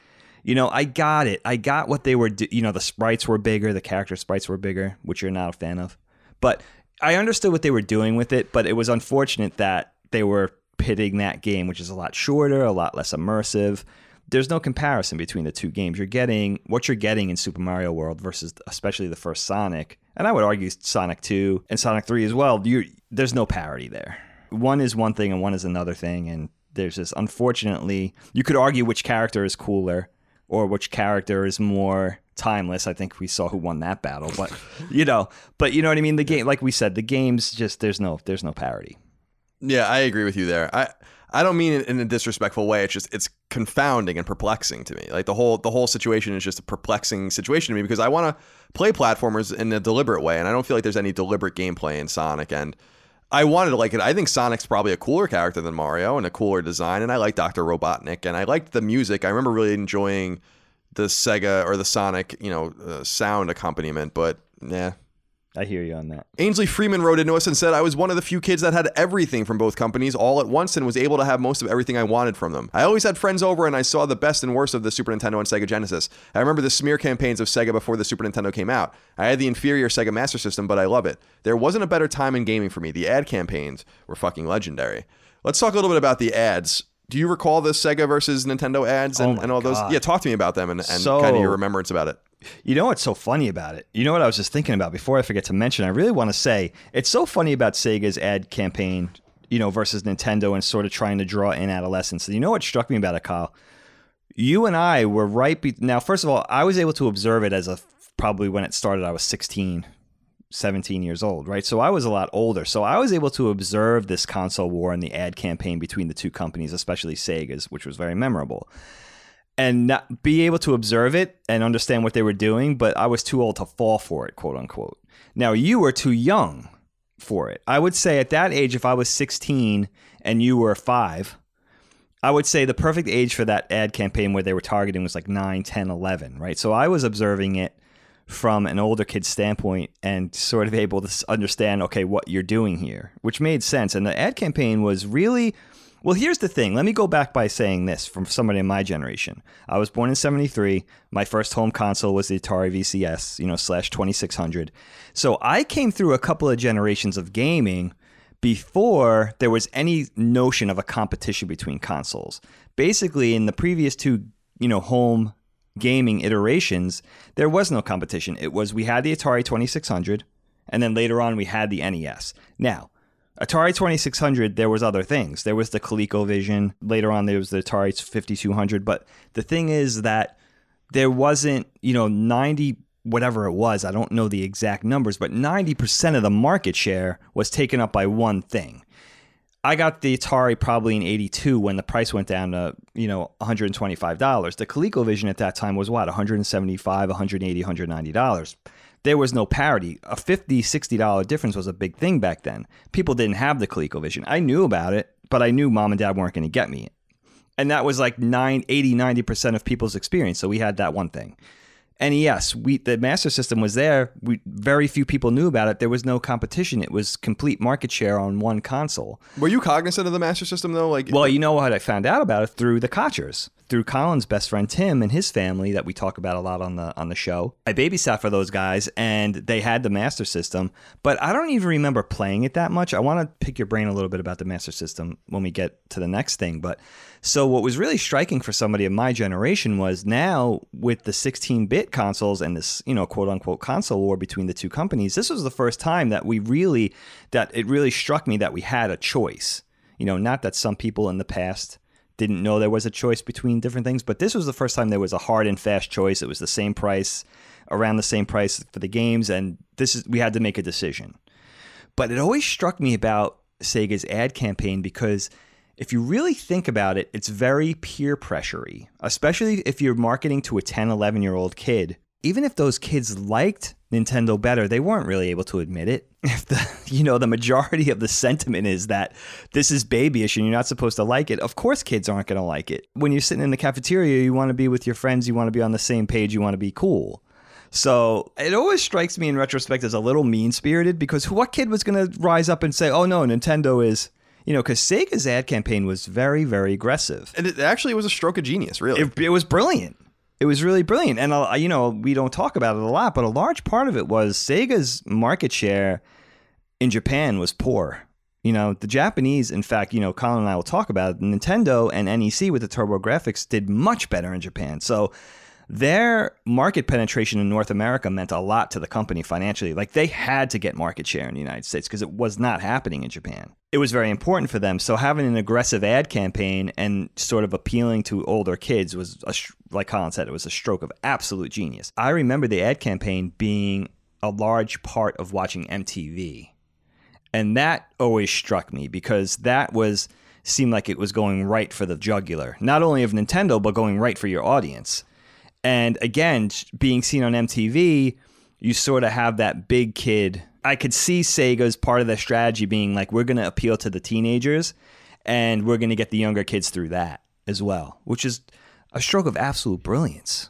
you know, I got it. I got what they were, do- you know, the sprites were bigger, the character sprites were bigger, which you're not a fan of. But I understood what they were doing with it, but it was unfortunate that they were pitting that game, which is a lot shorter, a lot less immersive. There's no comparison between the two games. You're getting what you're getting in Super Mario World versus especially the first Sonic, and I would argue Sonic 2 and Sonic 3 as well. You there's no parity there. One is one thing and one is another thing and there's just unfortunately you could argue which character is cooler or which character is more timeless. I think we saw who won that battle, but you know, but you know what I mean. The game, like we said, the game's just there's no there's no parity. Yeah, I agree with you there. I I don't mean it in a disrespectful way. It's just it's confounding and perplexing to me. Like the whole the whole situation is just a perplexing situation to me because I want to play platformers in a deliberate way, and I don't feel like there's any deliberate gameplay in Sonic and. I wanted to like it. I think Sonic's probably a cooler character than Mario and a cooler design, and I like Dr. Robotnik and I liked the music. I remember really enjoying the Sega or the Sonic, you know, uh, sound accompaniment, but yeah, I hear you on that. Ainsley Freeman wrote into us and said, I was one of the few kids that had everything from both companies all at once and was able to have most of everything I wanted from them. I always had friends over and I saw the best and worst of the Super Nintendo and Sega Genesis. I remember the smear campaigns of Sega before the Super Nintendo came out. I had the inferior Sega Master System, but I love it. There wasn't a better time in gaming for me. The ad campaigns were fucking legendary. Let's talk a little bit about the ads. Do you recall the Sega versus Nintendo ads oh and, oh and all those? Yeah, talk to me about them and, and so, kind of your remembrance about it. You know what's so funny about it? You know what I was just thinking about before I forget to mention? I really want to say it's so funny about Sega's ad campaign, you know, versus Nintendo and sort of trying to draw in adolescence. You know what struck me about it, Kyle? You and I were right. Be- now, first of all, I was able to observe it as a probably when it started, I was 16, 17 years old, right? So I was a lot older. So I was able to observe this console war and the ad campaign between the two companies, especially Sega's, which was very memorable and not be able to observe it and understand what they were doing, but I was too old to fall for it, quote unquote. Now, you were too young for it. I would say at that age, if I was 16 and you were five, I would say the perfect age for that ad campaign where they were targeting was like 9, 10, 11, right? So I was observing it from an older kid's standpoint and sort of able to understand, okay, what you're doing here, which made sense. And the ad campaign was really well, here's the thing. Let me go back by saying this from somebody in my generation. I was born in 73. My first home console was the Atari VCS, you know, slash 2600. So I came through a couple of generations of gaming before there was any notion of a competition between consoles. Basically, in the previous two, you know, home gaming iterations, there was no competition. It was we had the Atari 2600 and then later on we had the NES. Now, Atari 2600, there was other things. There was the ColecoVision. Later on, there was the Atari 5200. But the thing is that there wasn't, you know, 90 whatever it was. I don't know the exact numbers, but 90% of the market share was taken up by one thing. I got the Atari probably in 82 when the price went down to, you know, $125. The ColecoVision at that time was what, 175, 180, $190 there was no parity. A $50, $60 difference was a big thing back then. People didn't have the ColecoVision. I knew about it, but I knew mom and dad weren't going to get me. And that was like 9, 80, 90% of people's experience. So we had that one thing. And yes, we the master system was there. We very few people knew about it. There was no competition. It was complete market share on one console. Were you cognizant of the master system though? Like, well, you know what I found out about it through the Kochers through Colin's best friend Tim and his family that we talk about a lot on the on the show. I babysat for those guys and they had the Master System, but I don't even remember playing it that much. I want to pick your brain a little bit about the Master System when we get to the next thing, but so what was really striking for somebody of my generation was now with the 16-bit consoles and this, you know, quote unquote console war between the two companies, this was the first time that we really that it really struck me that we had a choice. You know, not that some people in the past didn't know there was a choice between different things, but this was the first time there was a hard and fast choice. It was the same price, around the same price for the games, and this is we had to make a decision. But it always struck me about Sega's ad campaign because if you really think about it, it's very peer pressury, especially if you're marketing to a 10, 11 year old kid. Even if those kids liked Nintendo better, they weren't really able to admit it. If the you know the majority of the sentiment is that this is babyish and you're not supposed to like it, of course kids aren't going to like it. When you're sitting in the cafeteria, you want to be with your friends, you want to be on the same page, you want to be cool. So it always strikes me in retrospect as a little mean spirited because what kid was going to rise up and say, "Oh no, Nintendo is." You know, because Sega's ad campaign was very, very aggressive. And it actually was a stroke of genius, really. It, it was brilliant it was really brilliant. And uh, you know, we don't talk about it a lot, but a large part of it was Sega's market share in Japan was poor. You know, the Japanese, in fact, you know, Colin and I will talk about it. Nintendo and NEC with the TurboGrafx did much better in Japan. So their market penetration in North America meant a lot to the company financially. Like they had to get market share in the United States because it was not happening in Japan. It was very important for them. So having an aggressive ad campaign and sort of appealing to older kids was, a, like Colin said, it was a stroke of absolute genius. I remember the ad campaign being a large part of watching MTV. And that always struck me because that was seemed like it was going right for the jugular, not only of Nintendo, but going right for your audience. And again, being seen on MTV, you sort of have that big kid. I could see Sega's part of their strategy being like, we're going to appeal to the teenagers and we're going to get the younger kids through that as well, which is a stroke of absolute brilliance.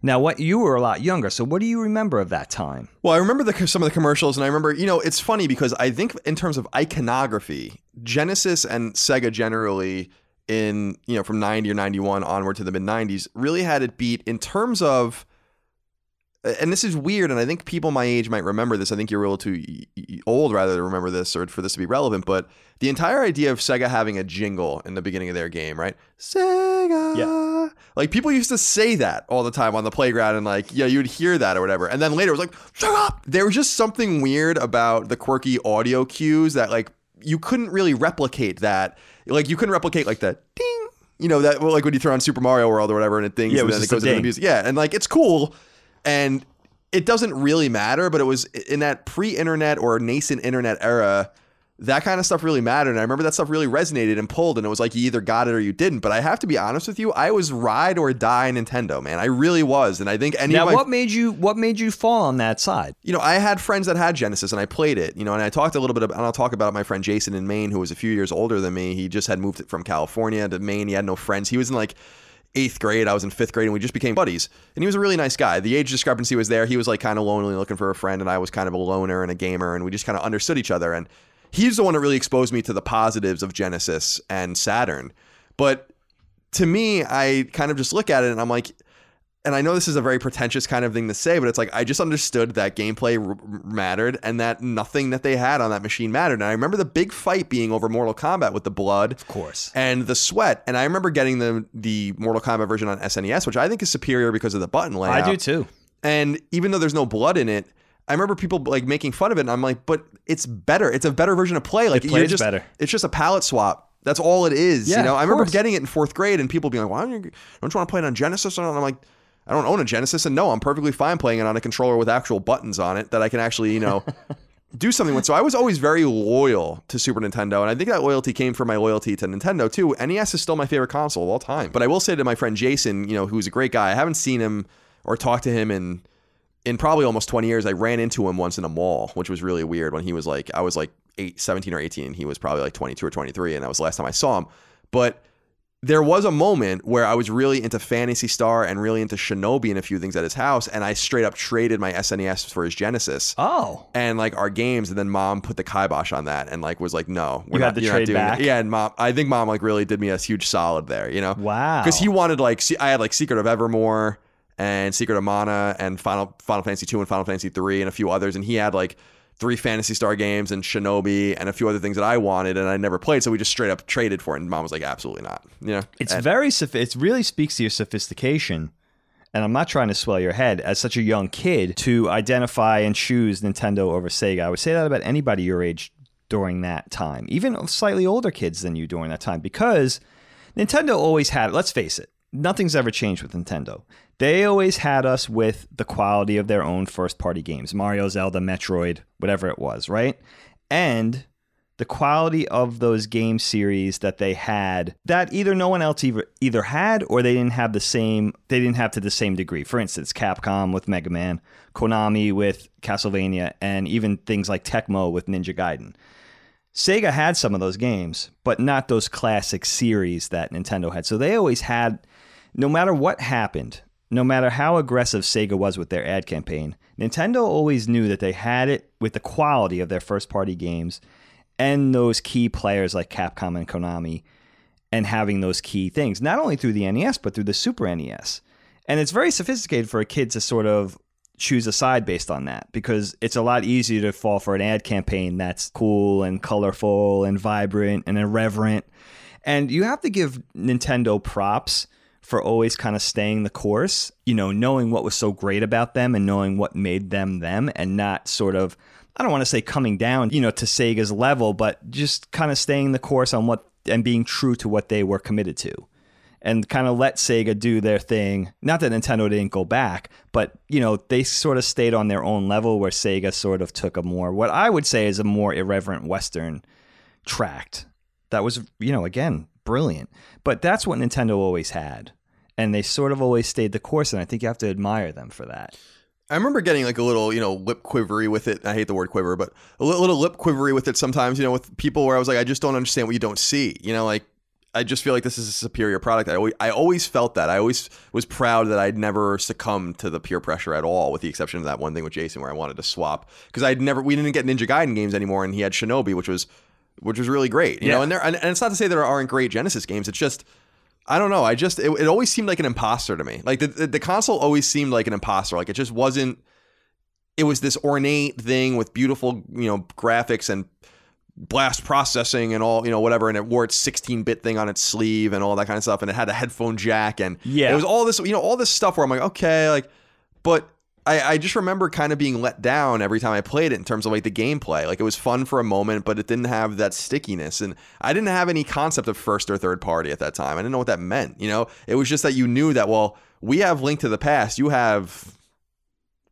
Now, what you were a lot younger, so what do you remember of that time? Well, I remember the, some of the commercials, and I remember, you know, it's funny because I think in terms of iconography, Genesis and Sega generally in you know from 90 or 91 onward to the mid 90s really had it beat in terms of and this is weird and i think people my age might remember this i think you're a little too old rather to remember this or for this to be relevant but the entire idea of sega having a jingle in the beginning of their game right? Sega. Yeah. like people used to say that all the time on the playground and like yeah you'd hear that or whatever and then later it was like shut up! There was just something weird about the quirky audio cues that like you couldn't really replicate that like you couldn't replicate like the ding, you know that like when you throw on Super Mario World or whatever and it things yeah, it and then it goes into the music. Yeah, and like it's cool, and it doesn't really matter. But it was in that pre-internet or nascent internet era. That kind of stuff really mattered. And I remember that stuff really resonated and pulled, and it was like you either got it or you didn't. But I have to be honest with you, I was ride or die Nintendo, man. I really was. And I think any now, my, what made you what made you fall on that side? you know, I had friends that had Genesis and I played it, you know, and I talked a little bit about, and I'll talk about my friend Jason in Maine, who was a few years older than me. He just had moved from California to Maine. He had no friends. He was in like eighth grade. I was in fifth grade and we just became buddies. And he was a really nice guy. The age discrepancy was there. He was like kind of lonely looking for a friend and I was kind of a loner and a gamer and we just kind of understood each other. And he's the one that really exposed me to the positives of Genesis and Saturn. But to me, I kind of just look at it and I'm like, and I know this is a very pretentious kind of thing to say, but it's like I just understood that gameplay r- mattered and that nothing that they had on that machine mattered. And I remember the big fight being over Mortal Kombat with the blood, of course. and the sweat. And I remember getting the the Mortal Kombat version on SNES, which I think is superior because of the button layout. I do too. And even though there's no blood in it, I remember people like making fun of it, and I'm like, but it's better. It's a better version of play. Like It plays just, better. It's just a palette swap. That's all it is. Yeah, you know, I remember course. getting it in fourth grade, and people being like, "Why don't you don't you want to play it on Genesis?" And I'm like, I don't own a Genesis, and no, I'm perfectly fine playing it on a controller with actual buttons on it that I can actually, you know. Do something with. So I was always very loyal to Super Nintendo, and I think that loyalty came from my loyalty to Nintendo too. NES is still my favorite console of all time. But I will say to my friend Jason, you know, who's a great guy. I haven't seen him or talked to him in in probably almost 20 years, I ran into him once in a mall, which was really weird when he was like, I was like eight, 17 or 18. And he was probably like 22 or 23. And that was the last time I saw him. But there was a moment where I was really into Phantasy Star and really into Shinobi and a few things at his house. And I straight up traded my SNES for his Genesis. Oh, And like our games, and then mom put the kibosh on that, and like was like, "No, we're You not, had to you're trade not doing back? It. Yeah, and mom, I think mom like really did me a huge solid there, you know? Wow. Because he wanted like, I had like Secret of Evermore and Secret of Mana and Final Final Fantasy two and Final Fantasy three and a few others, and he had like three Phantasy Star games and Shinobi and a few other things that I wanted and I never played, so we just straight up traded for it. And mom was like, "Absolutely not," you know? It's And- very it really speaks to your sophistication. And I'm not trying to swell your head as such a young kid to identify and choose Nintendo over Sega. I would say that about anybody your age during that time, even slightly older kids than you during that time, because Nintendo always had, let's face it, nothing's ever changed with Nintendo. They always had us with the quality of their own first party games Mario, Zelda, Metroid, whatever it was, right? And the quality of those game series that they had that either no one else either, either had or they didn't have the same they didn't have to the same degree. For instance, Capcom with Mega Man, Konami with Castlevania, and even things like Tecmo with Ninja Gaiden. Sega had some of those games, but not those classic series that Nintendo had. So they always had, no matter what happened, no matter how aggressive Sega was with their ad campaign, Nintendo always knew that they had it with the quality of their first party games and those key players like Capcom and Konami and having those key things, not only through the NES, but through the Super NES. And it's very sophisticated for a kid to sort of choose a side based on that because it's a lot easier to fall for an ad campaign that's cool and colorful and vibrant and irreverent. And you have to give Nintendo props for always kind of staying the course, you know, knowing what was so great about them and knowing what made them them and not sort of I don't want to say coming down, you know, to Sega's level, but just kind of staying the course on what and being true to what they were committed to. And kind of let Sega do their thing. Not that Nintendo didn't go back, but you know, they sort of stayed on their own level where Sega sort of took a more what I would say is a more irreverent western tract. That was, you know, again, brilliant. But that's what Nintendo always had. And they sort of always stayed the course, and I think you have to admire them for that. I remember getting like a little, you know, lip quivery with it. I hate the word quiver, but a little lip quivery with it sometimes, you know, with people where I was like, I just don't understand what you don't see. You know, like I just feel like this is a superior product. I always, I always felt that. I always was proud that I'd never succumbed to the peer pressure at all, with the exception of that one thing with Jason where I wanted to swap because I'd never, we didn't get Ninja Gaiden games anymore, and he had Shinobi, which was, which was really great. You Yeah. know, and there, and, and it's not to say there aren't great Genesis games. It's just. I don't know. I just it, it always seemed like an imposter to me. Like the, the the console always seemed like an imposter. Like it just wasn't. It was this ornate thing with beautiful, you know, graphics and blast processing and all, you know, whatever. And it wore its 16-bit thing on its sleeve and all that kind of stuff. And it had a headphone jack and Yeah. it was all this, you know, all this stuff where I'm like, okay, like, but I, I just remember kind of being let down every time I played it in terms of like the gameplay. Like it was fun for a moment, but it didn't have that stickiness. And I didn't have any concept of first or third party at that time. I didn't know what that meant. You know, it was just that you knew that, well, we have Link to the Past. You have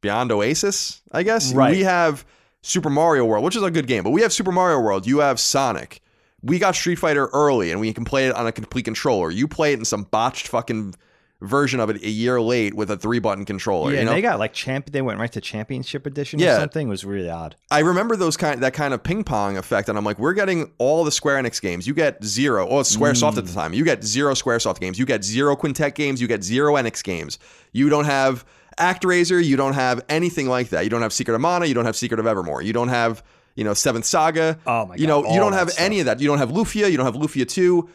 Beyond Oasis, I guess. Right. We have Super Mario World, which is a good game, but we have Super Mario World. You have Sonic. We got Street Fighter early, and we can play it on a complete controller. You play it in some botched fucking version of it a year late with a three button controller. Yeah, you know? they got like champ. They went right to championship edition Yeah. or something. It was really odd. I remember those kind that kind of ping pong effect, and I'm like, we're getting all the Square Enix games. You get zero. Oh, it's SquareSoft at the mm. time. You get zero SquareSoft games. You get zero Quintet games. You get zero Enix games. You don't have ActRaiser. You don't have anything like that. You don't have Secret of Mana. You don't have Secret of Evermore. You don't have you know Seventh Saga. Oh my God, You know you don't have stuff. any of that. You don't have Lufia. You don't have Lufia two.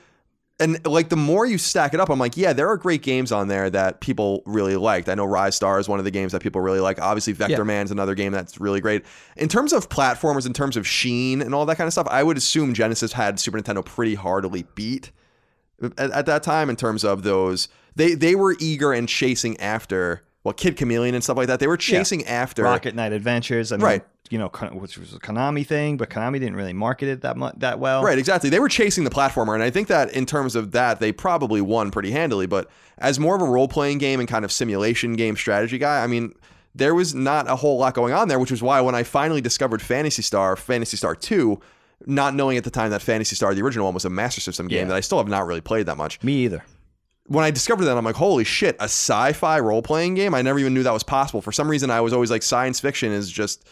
And like the more you stack it up, I'm like, yeah, there are great games on there that people really liked. I know Ristar is one of the games that people really like. Obviously, Vector Yeah. Man's another game that's really great. In terms of platformers, in terms of sheen and all that kind of stuff, I would assume Genesis had Super Nintendo pretty hardly beat at, at that time in terms of those. They they were eager and chasing after well, Kid Chameleon and stuff like that. They were chasing after Rocket Knight Adventures. I mean, Right. You know, which was a Konami thing, but Konami didn't really market it that much that well. Right, exactly. They were chasing the platformer, and I think that in terms of that, they probably won pretty handily. But as more of a role playing game and kind of simulation game strategy guy, I mean, there was not a whole lot going on there, which was why when I finally discovered Phantasy Star, Phantasy Star 2, not knowing at the time that Phantasy Star, the original one, was a Master System game Yeah. that I still have not really played that much. Me either. When I discovered that, I'm like, holy shit, a sci fi role playing game? I never even knew that was possible. For some reason, I was always like, science fiction is just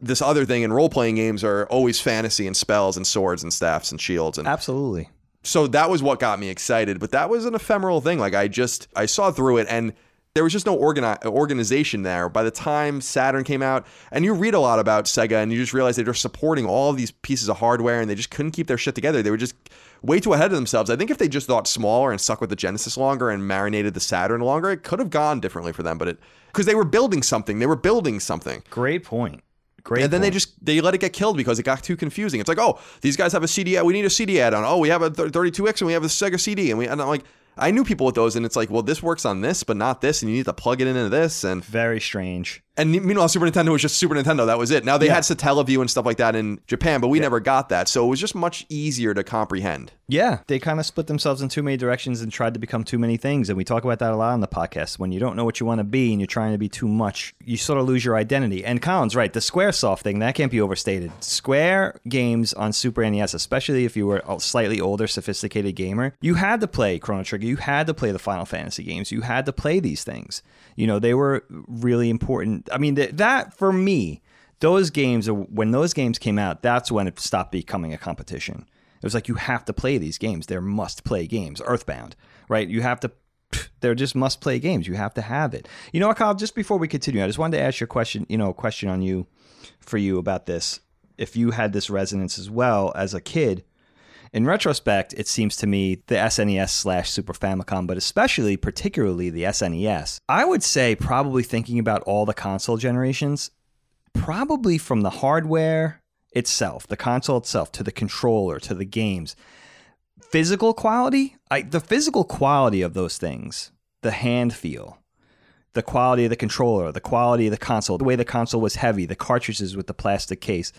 this other thing, and role playing games are always fantasy and spells and swords and staffs and shields. And Absolutely. so that was what got me excited but that was an ephemeral thing like i just i saw through it and there was just no organi- organization there by the time saturn came out and you read a lot about sega and you just realize they're supporting all these pieces of hardware and they just couldn't keep their shit together they were just way too ahead of themselves i think if they just thought smaller and stuck with the genesis longer and marinated the saturn longer it could have gone differently for them but it because they were building something they were building something Great point. Great. and then they just they let it get killed because it got too confusing. It's like, oh, these guys have a CD. We need a CD add-on. Oh, we have a 32X and we have a Sega CD, and we and I'm like, I knew people with those, and it's like, well, this works on this, but not this, and you need to plug it into this, and very strange. and meanwhile, Super Nintendo was just Super Nintendo. That was it. Now they Yeah. had Satellaview and stuff like that in Japan, but we never got that, so it was just much easier to comprehend. Yeah, they kind of split themselves in too many directions and tried to become too many things. And we talk about that a lot on the podcast. When you don't know what you want to be and you're trying to be too much, you sort of lose your identity. And Colin's right. The Squaresoft thing, that can't be overstated. Square games on Super NES, especially if you were a slightly older, sophisticated gamer, you had to play Chrono Trigger. You had to play the Final Fantasy games. You had to play these things. You know, they were really important. I mean, th- that for me, those games, uh, when those games came out, that's when it stopped becoming a competition. It was like you have to play these games. They're must play games. Earthbound, right? You have to. They're just must play games. You have to have it. You know what, Kyle? Just before we continue, I just wanted to ask you a question. You know, a question on you, for you about this. If you had this resonance as well as a kid, in retrospect, it seems to me the SNES slash Super Famicom, but especially particularly the SNES, I would say probably thinking about all the console generations, probably from the hardware itself, the console itself, to the controller, to the games. Physical quality, I, the physical quality of those things, the hand feel, the quality of the controller, the quality of the console, the way the console was heavy, the cartridges with the plastic case.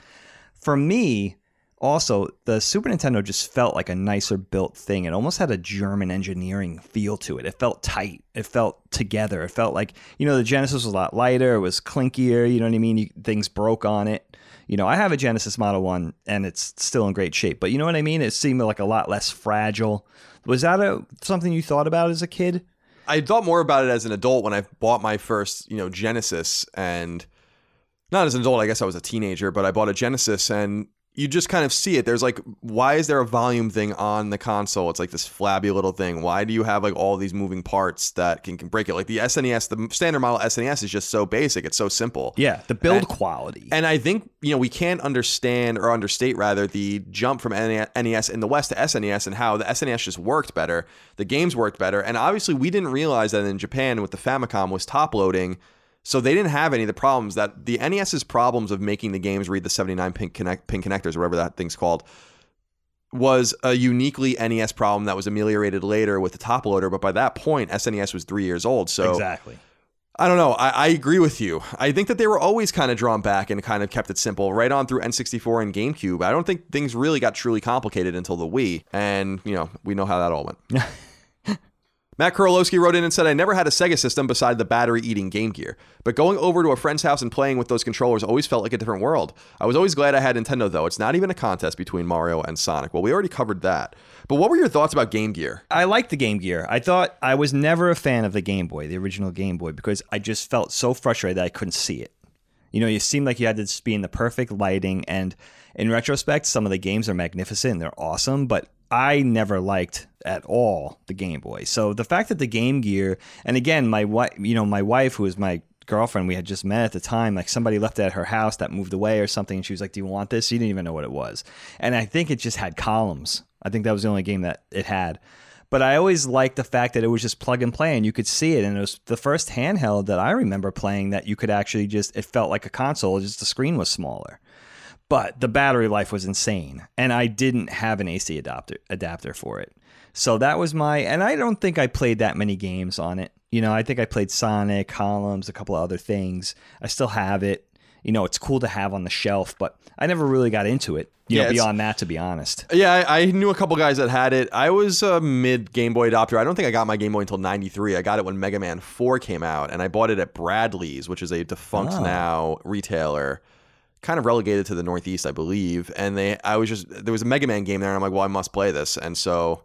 For me, also, the Super Nintendo just felt like a nicer built thing. It almost had a German engineering feel to it. It felt tight. It felt together. It felt like, you know, the Genesis was a lot lighter. It was clinkier. You know what I mean? You, things broke on it. You know, I have a Genesis Model 1 and it's still in great shape. But you know what I mean? It seemed like a lot less fragile. Was that a, something you thought about as a kid? I thought more about it as an adult when I bought my first, you know, Genesis and not as an adult, I guess I was a teenager, but I bought a Genesis and you just kind of see it. There's like, why is there a volume thing on the console? It's like this flabby little thing. Why do you have like all these moving parts that can, can break it? Like the SNES, the standard model SNES is just so basic. It's so simple. Yeah, the build And- quality. And I think, you know, we can't understand or understate rather the jump from NES in the West to SNES and how the SNES just worked better. The games worked better. And obviously, we didn't realize that in Japan with the Famicom was top loading. So they didn't have any of the problems that the NES's problems of making the games read the 79 pin, connect, pin connectors, or whatever that thing's called, was a uniquely NES problem that was ameliorated later with the top loader. But by that point, SNES was three years old. So exactly. I don't know. I, I agree with you. I think that they were always kind of drawn back and kind of kept it simple right on through N64 and GameCube. I don't think things really got truly complicated until the Wii. And, you know, we know how that all went. Matt Korolowski wrote in and said, I never had a Sega system beside the battery eating Game Gear, but going over to a friend's house and playing with those controllers always felt like a different world. I was always glad I had Nintendo, though. It's not even a contest between Mario and Sonic. Well, we already covered that. But what were your thoughts about Game Gear? I liked the Game Gear. I thought I was never a fan of the Game Boy, the original Game Boy, because I just felt so frustrated that I couldn't see it. You know, you seemed like you had to be in the perfect lighting. And in retrospect, some of the games are magnificent and they're awesome, but I never liked at all the Game Boy. So the fact that the Game Gear, and again, my wife, you know, my wife, who was my girlfriend we had just met at the time like somebody left it at her house that moved away or something and she was like do you want this? She didn't even know what it was. And i think it just had columns. I think that was the only game that it had. But i always liked the fact that it was just plug and play and you could see it and it was the first handheld that i remember playing that you could actually just it felt like a console just the screen was smaller but the battery life was insane and i didn't have an ac adapter adapter for it so that was my and i don't think i played that many games on it you know i think i played sonic columns a couple of other things i still have it you know it's cool to have on the shelf but i never really got into it you Yeah, know beyond that to be honest Yeah, I, I knew a couple guys that had it. I was a mid Game Boy adopter. I don't think I got my Game Boy until 93. I got it when Mega Man 4 came out, and I bought it at Bradley's, which is a defunct Oh. now retailer, kind of relegated to the Northeast, I believe. And they, I was just, there was a Mega Man game there, and I'm like, well, I must play this. And so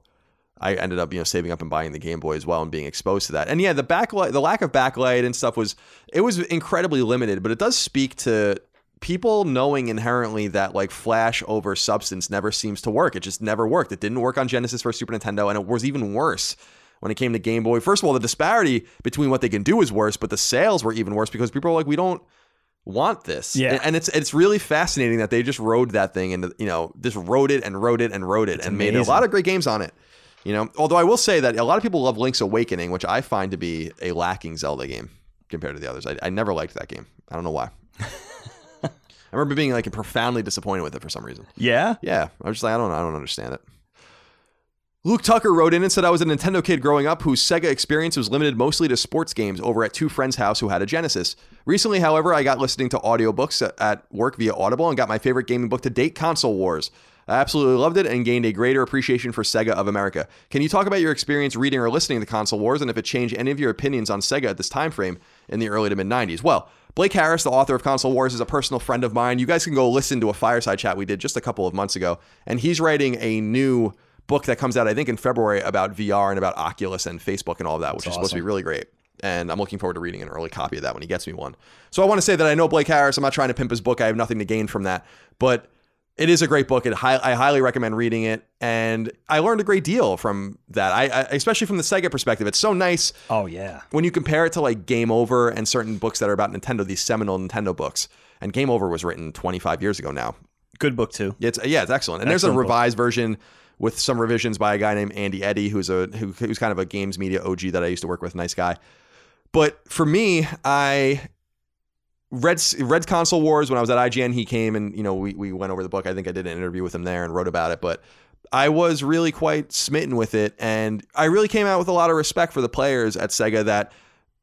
I ended up, you know, saving up and buying the Game Boy as well and being exposed to that. And yeah, the backlight, the lack of backlight and stuff was, it was incredibly limited, but it does speak to people knowing inherently that like flash over substance never seems to work. It just never worked. It didn't work on Genesis for Super Nintendo, and it was even worse when it came to Game Boy. First of all, the disparity between what they can do is worse, but the sales were even worse because people are like, we don't want this. Yeah. And it's it's really fascinating that they just rode that thing and you know, just rode it and rode it and rode it and made a lot of great games on it. You know, although I will say that a lot of people love Link's Awakening, which I find to be a lacking Zelda game compared to the others. I, I never liked that game. I don't know why. I remember being like profoundly disappointed with it for some reason. yeah Yeah, I was just like, I don't, I don't understand it. Luke Tucker wrote in and said, I was a Nintendo kid growing up whose Sega experience was limited mostly to sports games over at two friends' house who had a Genesis. Recently, however, I got listening to audiobooks at, work via Audible and got my favorite gaming book to date, Console Wars. I absolutely loved it and gained a greater appreciation for Sega of America. Can you talk about your experience reading or listening to Console Wars and if it changed any of your opinions on Sega at this time frame in the early to mid 90s? Well, Blake Harris, the author of Console Wars, is a personal friend of mine. You guys can go listen to a fireside chat we did just a couple of months ago, and he's writing a new book that comes out, I think, in February about VR and about Oculus and Facebook and all of that, which is supposed to be really great. And I'm looking forward to reading an early copy of that when he gets me one. So I want to say that I know Blake Harris. I'm not trying to pimp his book. I have nothing to gain from that, but it is a great book. It I highly recommend reading it, and I learned a great deal from that. I, I especially from the Sega perspective. It's so nice oh yeah when you compare it to like Game Over and certain books that are about Nintendo, these seminal Nintendo books. And Game Over was written 25 years ago now. good book too It's yeah, it's excellent. And there's a Excellent book. revised version with some revisions by a guy named Andy Eddy, who's a who, who's kind of a games media OG that I used to work with. Nice guy. But for me, I read read Console Wars when I was at IGN. He came and you know we we went over the book. I think I did an interview with him there and wrote about it. But I was really quite smitten with it, and I really came out with a lot of respect for the players at Sega that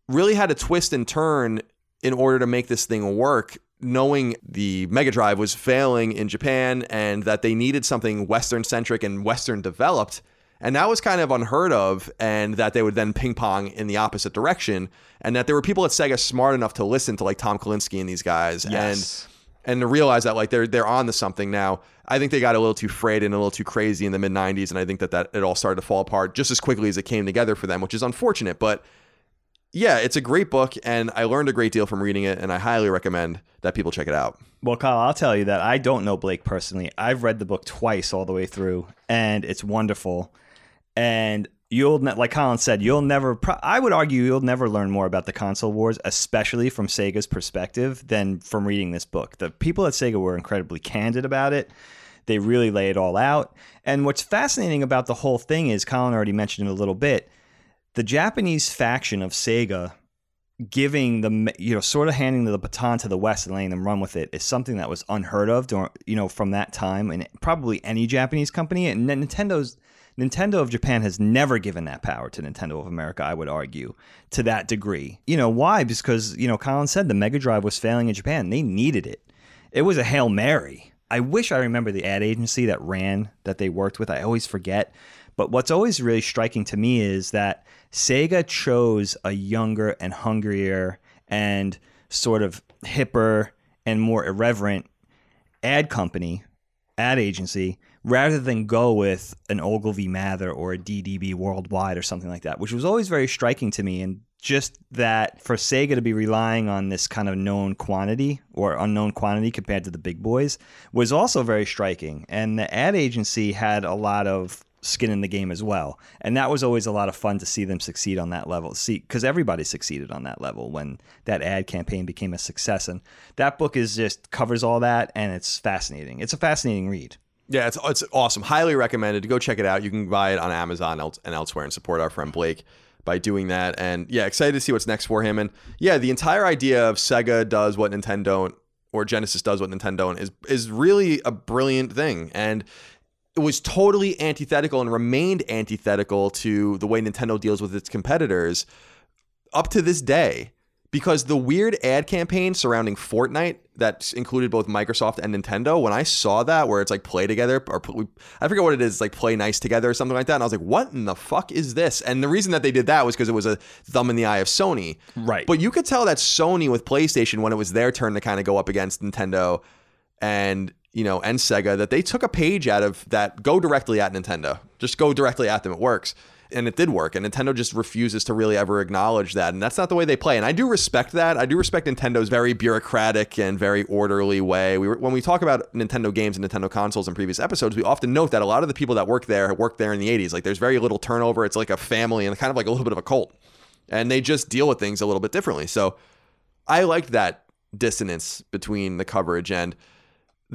really had to twist and turn in order to make this thing work knowing the Mega Drive was failing in Japan and that they needed something Western centric and Western developed. And that was kind of unheard of, and that they would then ping pong in the opposite direction. And that there were people at Sega smart enough to listen to like Tom Kalinske and these guys Yes. and and to realize that like they're they're on to something now. I think they got a little too frayed and a little too crazy in the mid '90s, and I think that that it all started to fall apart just as quickly as it came together for them, which is unfortunate. But yeah, it's a great book, and I learned a great deal from reading it, and I highly recommend that people check it out. Well, Kyle, I'll tell you that I don't know Blake personally. I've read the book twice all the way through, and it's wonderful. And you'll, like Colin said, you'll never. I would argue you'll never learn more about the console wars, especially from Sega's perspective, than from reading this book. The people at Sega were incredibly candid about it. They really lay it all out. And what's fascinating about the whole thing is, Colin already mentioned it a little bit. The Japanese faction of Sega giving the you know sort of handing the baton to the west and letting them run with it is something that was unheard of during, you know from that time and probably any Japanese company. And Nintendo's Nintendo of Japan has never given that power to Nintendo of America I would argue to that degree. You know why? Because you know Colin said the Mega Drive was failing in Japan. They needed it. It was a hail mary. I wish I remember the ad agency that ran that they worked with. I always forget But what's always really striking to me is that Sega chose a younger and hungrier and sort of hipper and more irreverent ad company, ad agency, rather than go with an Ogilvy Mather or a DDB Worldwide or something like that, which was always very striking to me. And just that for Sega to be relying on this kind of known quantity or unknown quantity compared to the big boys was also very striking. And the ad agency had a lot of skin in the game as well. And that was always a lot of fun to see them succeed on that level. See, because everybody succeeded on that level when that ad campaign became a success. And that book is just covers all that and it's fascinating. It's a fascinating read. Yeah, it's it's awesome. Highly recommended. To Go check it out. You can buy it on Amazon and elsewhere and support our friend Blake by doing that. And yeah, excited to see what's next for him. And yeah, the entire idea of Sega does what Nintendo or Genesis does what Nintendo is is really a brilliant thing. And it was totally antithetical and remained antithetical to the way Nintendo deals with its competitors up to this day because the weird ad campaign surrounding Fortnite that included both Microsoft and Nintendo, when I saw that where it's like play together or I forget what it is, like play nice together or something like that, and I was like, what in the fuck is this? And the reason that they did that was because it was a thumb in the eye of Sony. Right. But you could tell that Sony with PlayStation, when it was their turn to kind of go up against Nintendo and you know, and Sega, that they took a page out of that go directly at Nintendo. Just go directly at them. It works and it did work. And Nintendo just refuses to really ever acknowledge that, and that's not the way they play. And I do respect that. I do respect Nintendo's very bureaucratic and very orderly way. We were, when we talk about Nintendo games and Nintendo consoles in previous episodes, we often note that a lot of the people that work there worked there in the 80s. Like there's very little turnover. It's like a family and kind of like a little bit of a cult, and they just deal with things a little bit differently. So I liked that dissonance between the coverage and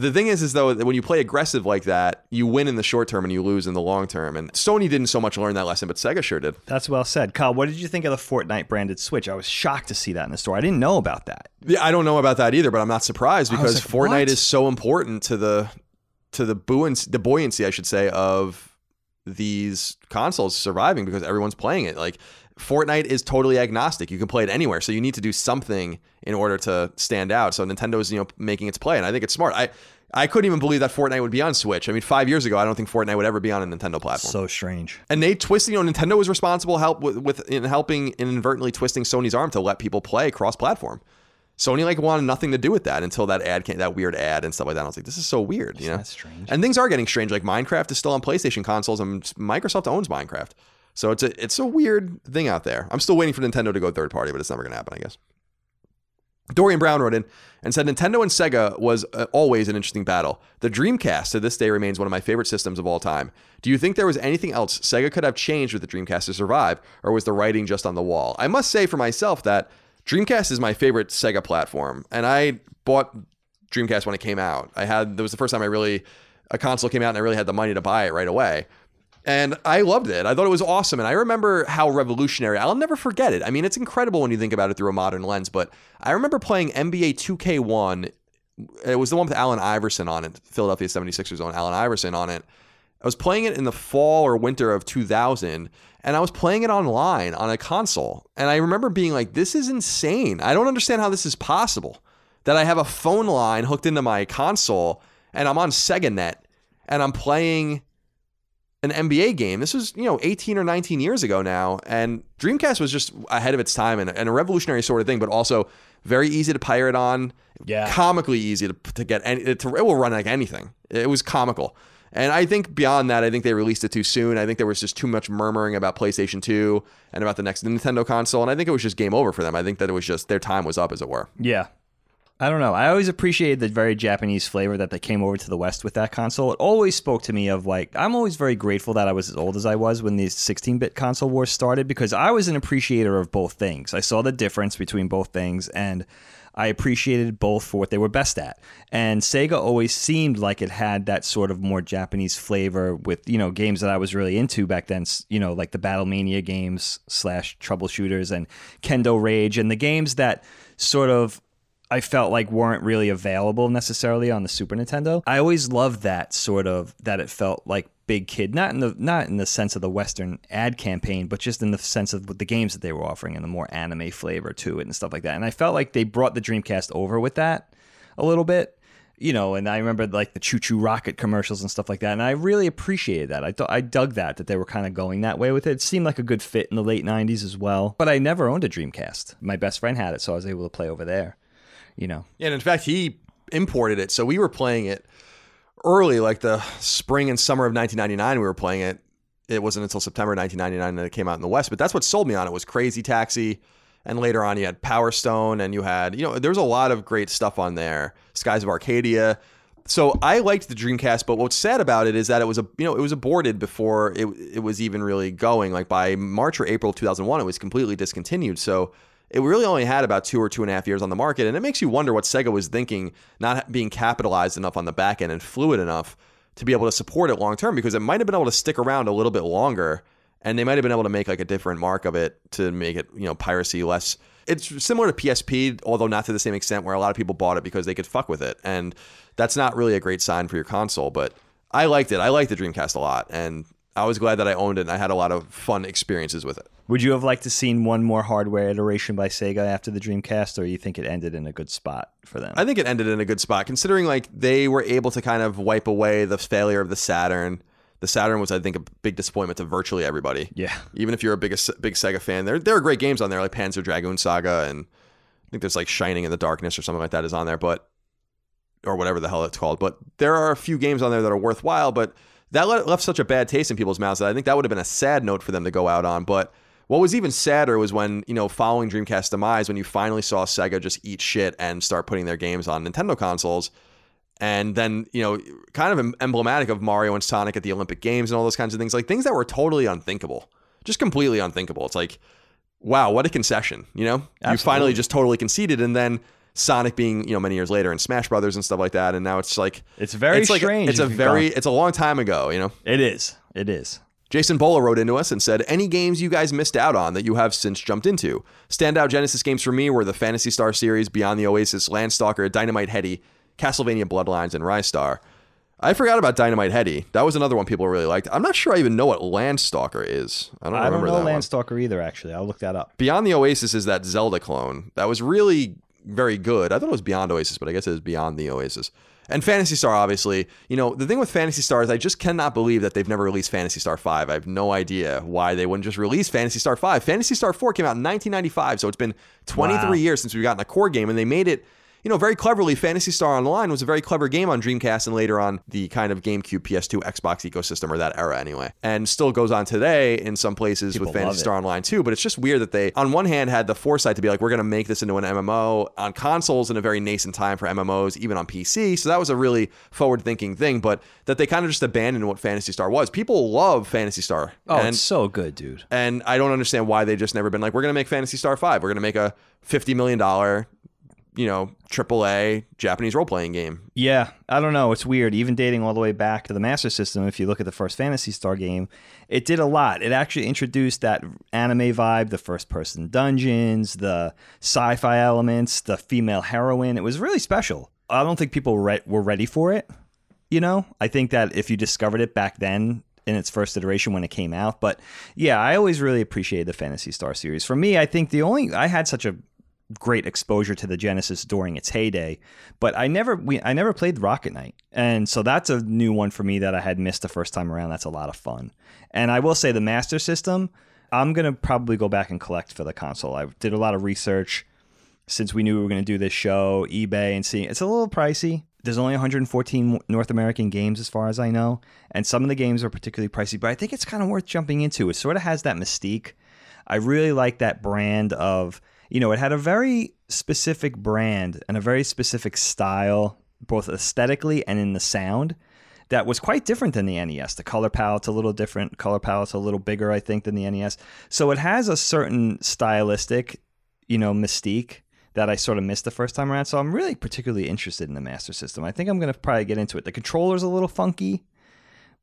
the thing is, is though, that when you play aggressive like that, you win in the short term and you lose in the long term. And Sony didn't so much learn that lesson, but Sega sure did. That's well said, Kyle. What did you think of the Fortnite branded Switch? I was shocked to see that in the store. I didn't know about that. Yeah, I don't know about that either, but I'm not surprised because like, Fortnite what? is so important to the to the buoyancy, the buoyancy, I should say, of these consoles surviving because everyone's playing it. Like Fortnite is totally agnostic. You can play it anywhere. So you need to do something in order to stand out. So Nintendo's, you know, making its play. And I think it's smart. I I couldn't even believe that Fortnite would be on Switch. I mean, five years ago, I don't think Fortnite would ever be on a Nintendo platform. So strange. And they twisted, you know, Nintendo was responsible help with, with in helping inadvertently twisting Sony's arm to let people play cross-platform. Sony like wanted nothing to do with that until that ad came, that weird ad and stuff like that. I was like, this is so weird, you know. That's strange. And things are getting strange. Like Minecraft is still on PlayStation consoles, and Microsoft owns Minecraft. So it's a it's a weird thing out there. I'm still waiting for Nintendo to go third party, but it's never going to happen, I guess. Dorian Brown wrote in and said Nintendo and Sega was uh, always an interesting battle. The Dreamcast to this day remains one of my favorite systems of all time. Do you think there was anything else Sega could have changed with the Dreamcast to survive, or was the writing just on the wall? I must say for myself that Dreamcast is my favorite Sega platform, and I bought Dreamcast when it came out. I had that was the first time I really a console came out and I really had the money to buy it right away. And I loved it. I thought it was awesome. And I remember how revolutionary. I'll never forget it. I mean, it's incredible when you think about it through a modern lens. But I remember playing NBA 2K1. It was the one with Allen Iverson on it, Philadelphia 76ers on Allen Iverson on it. I was playing it in the fall or winter of 2000, and I was playing it online on a console. And I remember being like, this is insane. I don't understand how this is possible. That I have a phone line hooked into my console and I'm on SegaNet and I'm playing an NBA game. This was, you know, 18 or 19 years ago now. And Dreamcast was just ahead of its time and, and a revolutionary sort of thing, but also very easy to pirate on. Yeah. Comically easy to, to get. Any, it, it will run like anything. It was comical. And I think beyond that, I think they released it too soon. I think there was just too much murmuring about PlayStation 2 and about the next Nintendo console. And I think it was just game over for them. I think that it was just their time was up, as it were. Yeah. I don't know. I always appreciated the very Japanese flavor that they came over to the West with that console. It always spoke to me of like I'm always very grateful that I was as old as I was when these 16-bit console wars started because I was an appreciator of both things. I saw the difference between both things and I appreciated both for what they were best at. And Sega always seemed like it had that sort of more Japanese flavor with, you know, games that I was really into back then, you know, like the Battle Mania games slash troubleshooters and Kendo Rage and the games that sort of I felt like weren't really available necessarily on the Super Nintendo. I always loved that sort of that it felt like big kid, not in the not in the sense of the Western ad campaign, but just in the sense of the games that they were offering and the more anime flavor to it and stuff like that. And I felt like they brought the Dreamcast over with that a little bit you know, and I remember like the ChuChu Rocket commercials and stuff like that, and I really appreciated that. I thought I dug that that they were kind of going that way with it. It seemed like a good fit in the late '90s as well. But I never owned a Dreamcast. My best friend had it, so I was able to play over there. You know, And in fact, he imported it. So we were playing it early, like the spring and summer of 1999. We were playing it. It wasn't until September 1999 that it came out in the West. But that's what sold me on it was Crazy Taxi. And later on, you had Power Stone, and you had, you know, there was a lot of great stuff on there. Skies of Arcadia. So I liked the Dreamcast, but what's sad about it is that it was a, you know, it was aborted before it it was even really going. Like by March or April 2001, it was completely discontinued. So it really only had about two or two and a half years on the market, and it makes you wonder what Sega was thinking, not being capitalized enough on the back end and fluid enough to be able to support it long term, because it might have been able to stick around a little bit longer, and they might have been able to make like a different mark of it to make it, you know, piracy less. It's similar to PSP, although not to the same extent, where a lot of people bought it because they could fuck with it, and that's not really a great sign for your console. But I liked it. I liked the Dreamcast a lot, and I was glad that I owned it, and I had a lot of fun experiences with it. Would you have liked to seen one more hardware iteration by Sega after the Dreamcast, or you think it ended in a good spot for them? I think it ended in a good spot, considering like they were able to kind of wipe away the failure of the Saturn. The Saturn was, I think, a big disappointment to virtually everybody. yeah, Even if you're a big big Sega fan, there there are great games on there like Panzer Dragoon Saga, and I think there's like Shining in the Darkness or something like that is on there, but or whatever the hell it's called. But there are a few games on there that are worthwhile, but that left such a bad taste in people's mouths that I think that would have been a sad note for them to go out on. But what was even sadder was when, you know, following Dreamcast demise, when you finally saw Sega just eat shit and start putting their games on Nintendo consoles. And then, you know, kind of emblematic of Mario and Sonic at the Olympic Games and all those kinds of things, like things that were totally unthinkable, just completely unthinkable. It's like, wow, what a concession, you know? You finally just totally conceded. And then Sonic being, you know, many years later and Smash Brothers and stuff like that. And now it's like, it's very it's like, strange. it's a very, it's a long time ago, you know? it is, it is. Jason Bola wrote into us and said, Any games you guys missed out on that you have since jumped into? Standout Genesis games for me were the Phantasy Star series, Beyond the Oasis, Landstalker, Dynamite Headdy, Castlevania Bloodlines, and Ristar. I forgot about Dynamite Headdy. That was another one people really liked. I'm not sure I even know what Landstalker is. I don't I don't remember know that one. Landstalker either. Actually, I'll look that up. Beyond the Oasis is that Zelda clone. That was really very good. I thought it was Beyond Oasis, but I guess it is Beyond the Oasis. And Phantasy Star, obviously, you know, the thing with Phantasy Star is I just cannot believe that they've never released Phantasy Star 5. I have no idea why they wouldn't just release Phantasy Star 5. Phantasy Star 4 came out in 1995, so it's been 23 Wow. years since we've gotten a core game, and they made it. You know, very cleverly, Phantasy Star Online was a very clever game on Dreamcast and later on the kind of GameCube, PS2, Xbox ecosystem, or that era anyway. And still goes on today in some places People with Fantasy. Star Online too. But it's just weird that they, on one hand, had the foresight to be like, we're going to make this into an MMO on consoles in a very nascent time for MMOs, even on PC. So that was a really forward thinking thing. But that they kind of just abandoned what Phantasy Star was. People love Phantasy Star. Oh, and, it's so good, dude. and I don't understand why they just never been like, we're going to make Phantasy Star 5. We're going to make a $50 million, you know, AAA Japanese role playing game. Yeah, I don't know. It's weird. Even dating all the way back to the Master System, if you look at the first Phantasy Star game, it did a lot. It actually introduced that anime vibe, the first person dungeons, the sci fi elements, the female heroine. It was really special. I don't think people re- were ready for it. You know, I think that if you discovered it back then, in its first iteration when it came out. But yeah, I always really appreciated the Phantasy Star series. For me, I think the only I had such a great exposure to the Genesis during its heyday, but I never we I never played Rocket Knight. And so that's a new one for me that I had missed the first time around. That's a lot of fun. And I will say the Master System, I'm going to probably go back and collect for the console. I did a lot of research since we knew we were going to do this show, eBay and see it's a little pricey. There's only 114 North American games as far as I know, and some of the games are particularly pricey, but I think it's kind of worth jumping into. It sort of has that mystique. I really like that brand of, you know, it had a very specific brand and a very specific style, both aesthetically and in the sound, that was quite different than the NES. The color palette's a little different, color palette's a little bigger, I think, than the NES. So it has a certain stylistic, you know, mystique that I sort of missed the first time around. So I'm really particularly interested in the Master System. I think I'm going to probably get into it. The controller's a little funky.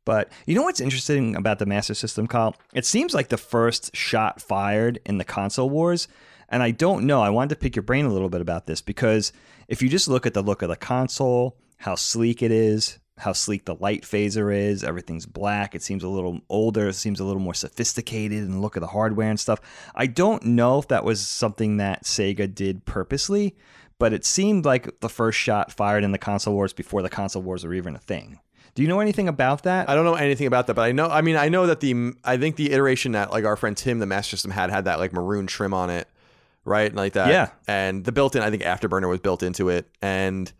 But you know what's interesting about the Master System, Kyle? It seems like the first shot fired in the console wars. And I don't know. I wanted to pick your brain a little bit about this because if you just look at the look of the console, how sleek it is, how sleek the light phaser is, everything's black. It seems a little older. It seems a little more sophisticated and look at the hardware and stuff. I don't know if that was something that Sega did purposely, but it seemed like the first shot fired in the console wars before the console wars were even a thing. Do you know anything about that? I don't know anything about that, but I know. I mean, I know that the I think the iteration that like our friend Tim, the Master System had had that like maroon trim on it, right, and like that. Yeah. And the built-in, I think Afterburner was built into it, and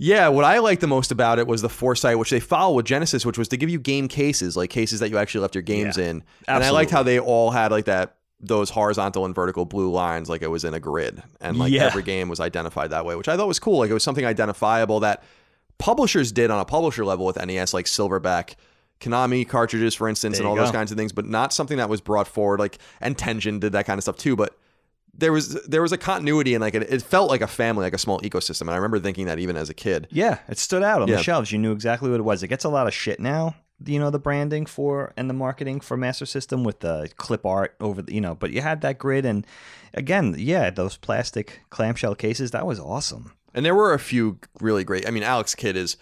yeah, what I liked the most about it was the foresight, which they follow with Genesis, which was to give you game cases, like cases that you actually left your games Yeah. in. And I liked how they all had like that those horizontal and vertical blue lines, like it was in a grid, and like Yeah. every game was identified that way, which I thought was cool. Like it was something identifiable that publishers did on a publisher level with NES, like Silverback. Konami cartridges, for instance, There and all you those kinds of things, but not something that was brought forward. Like, and Tengen did that kind of stuff too. But there was there was a continuity and like it, it felt like a family, like a small ecosystem. And I remember thinking that even as a kid. Yeah, it stood out on Yeah. the shelves. You knew exactly what it was. It gets a lot of shit now, you know, the branding for and the marketing for Master System with the clip art over the, you know, but you had that grid and again, yeah, those plastic clamshell cases, that was awesome. And there were a few really great. I mean, Alex Kidd is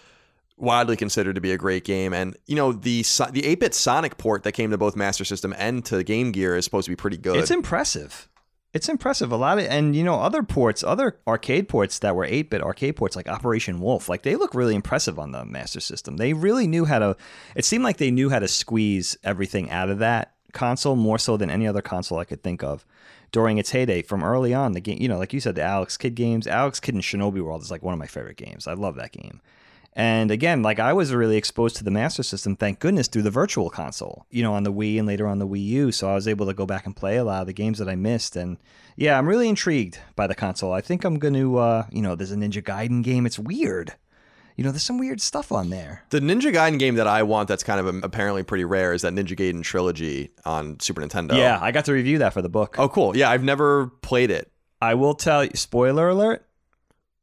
widely considered to be a great game, and you know the So- the 8-bit Sonic port that came to both Master System and to Game Gear is supposed to be pretty good. It's impressive. It's impressive. A lot of and you know other ports, other arcade ports that were 8-bit arcade ports like Operation Wolf, like they look really impressive on the Master System. They really knew how to it seemed like they knew how to squeeze everything out of that console more so than any other console I could think of during its heyday from early on. The game, you know, like you said the Alex Kidd games, Alex Kidd and Shinobi World is like one of my favorite games. I love that game. And again, like I was really exposed to the Master System, thank goodness, through the Virtual Console, you know, on the Wii and later on the Wii U. So I was able to go back and play a lot of the games that I missed. And yeah, I'm really intrigued by the console. I think I'm going to, uh, you know, there's a Ninja Gaiden game. It's weird. You know, there's some weird stuff on there. the Ninja Gaiden game that I want that's kind of um, apparently pretty rare is that Ninja Gaiden trilogy on Super Nintendo. Yeah, I got to review that for the book. Oh, cool. Yeah, I've never played it. I will tell you, spoiler alert.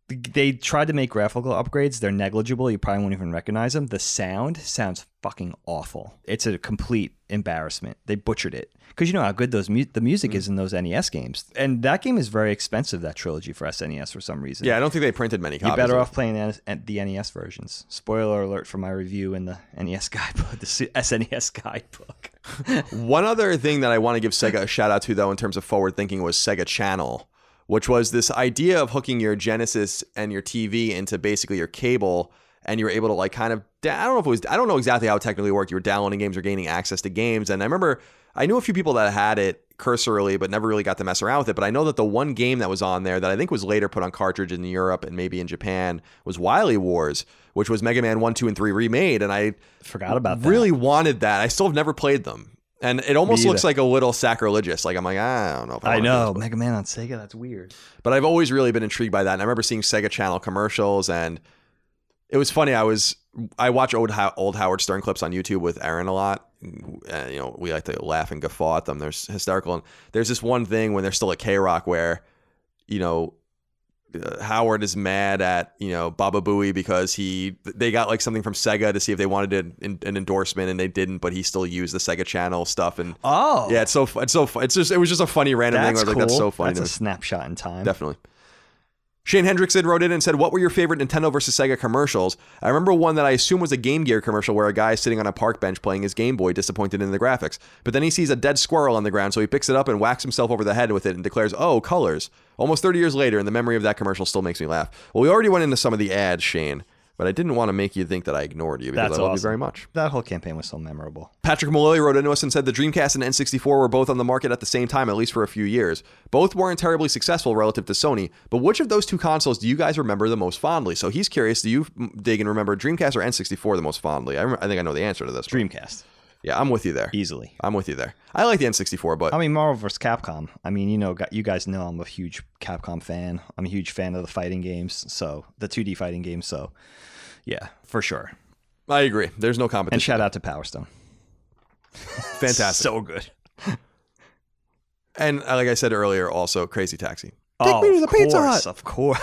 They tried to make graphical upgrades. They're negligible. You probably won't even recognize them. The sound sounds fucking awful. It's a complete embarrassment. They butchered it because you know how good those mu- the music Mm. is in those NES games, and that game is very expensive. That trilogy for SNES for some reason. Yeah, I don't think they printed many copies. You're better off playing the NES versions. Spoiler alert for my review in the NES guidebook, the SNES guidebook. One other thing that I want to give Sega a shout out to, though, in terms of forward thinking, was Sega Channel, which was this idea of hooking your Genesis and your TV into basically your cable, and you were able to like kind of I don't know if it was I don't know exactly how it technically worked. You were downloading games or gaining access to games, and I remember I knew a few people that had it cursorily, but never really got to mess around with it. But I know that the one game that was on there that I think was later put on cartridge in Europe and maybe in Japan was Wily Wars, which was Mega Man One, Two, and Three remade, and I Forgot about that. really wanted that. I still have never played them. And it almost looks like a little sacrilegious. Like I'm like, I don't know. If I, I know. Mega Man on Sega. That's weird. but I've always really been intrigued by that. And I remember seeing Sega Channel commercials, and it was funny. I was I watch old old Howard Stern clips on YouTube with Aaron a lot. And, you know, we like to laugh and guffaw at them. They're hysterical. And there's this one thing when they're still at K Rock where, you know, uh, Howard is mad at you know Baba Booey because he they got like something from Sega to see if they wanted an, an endorsement and they didn't, but he still used the Sega Channel stuff and Oh, yeah, it's so it's so it's just it was just a funny random thing. That's was cool. like, that's so funny. That's a me. snapshot in time. Definitely. Shane Hendrickson wrote in and said, What were your favorite Nintendo versus Sega commercials? I remember one that I assume was a Game Gear commercial where a guy is sitting on a park bench playing his Game Boy, disappointed in the graphics. But then he sees a dead squirrel on the ground, so he picks it up and whacks himself over the head with it and declares, Oh, colors. Almost 30 years later, and the memory of that commercial still makes me laugh. Well, we already went into some of the ads, Shane, but I didn't want to make you think that I ignored you because That's I love you awesome. very much. That whole campaign was so memorable. Patrick Malloy wrote into us and said the Dreamcast and N64 were both on the market at the same time, at least for a few years. Both weren't terribly successful relative to Sony, but which of those two consoles do you guys remember the most fondly? So he's curious, do you mm, dig and remember Dreamcast or N64 the most fondly? I, rem- I think I know the answer to this. Dreamcast, Yeah, I'm with you there. easily. I'm with you there. I like the N64, but I mean, Marvel vs. Capcom. I mean, you know, you guys know I'm a huge Capcom fan. I'm a huge fan of the fighting games, so the 2D fighting games. So, yeah, for sure. I agree. There's no competition. And shout out to Power Stone. Fantastic. So good. and uh, like I said earlier, also Crazy Taxi. oh, me to the of Pizza course, Hut. Of course.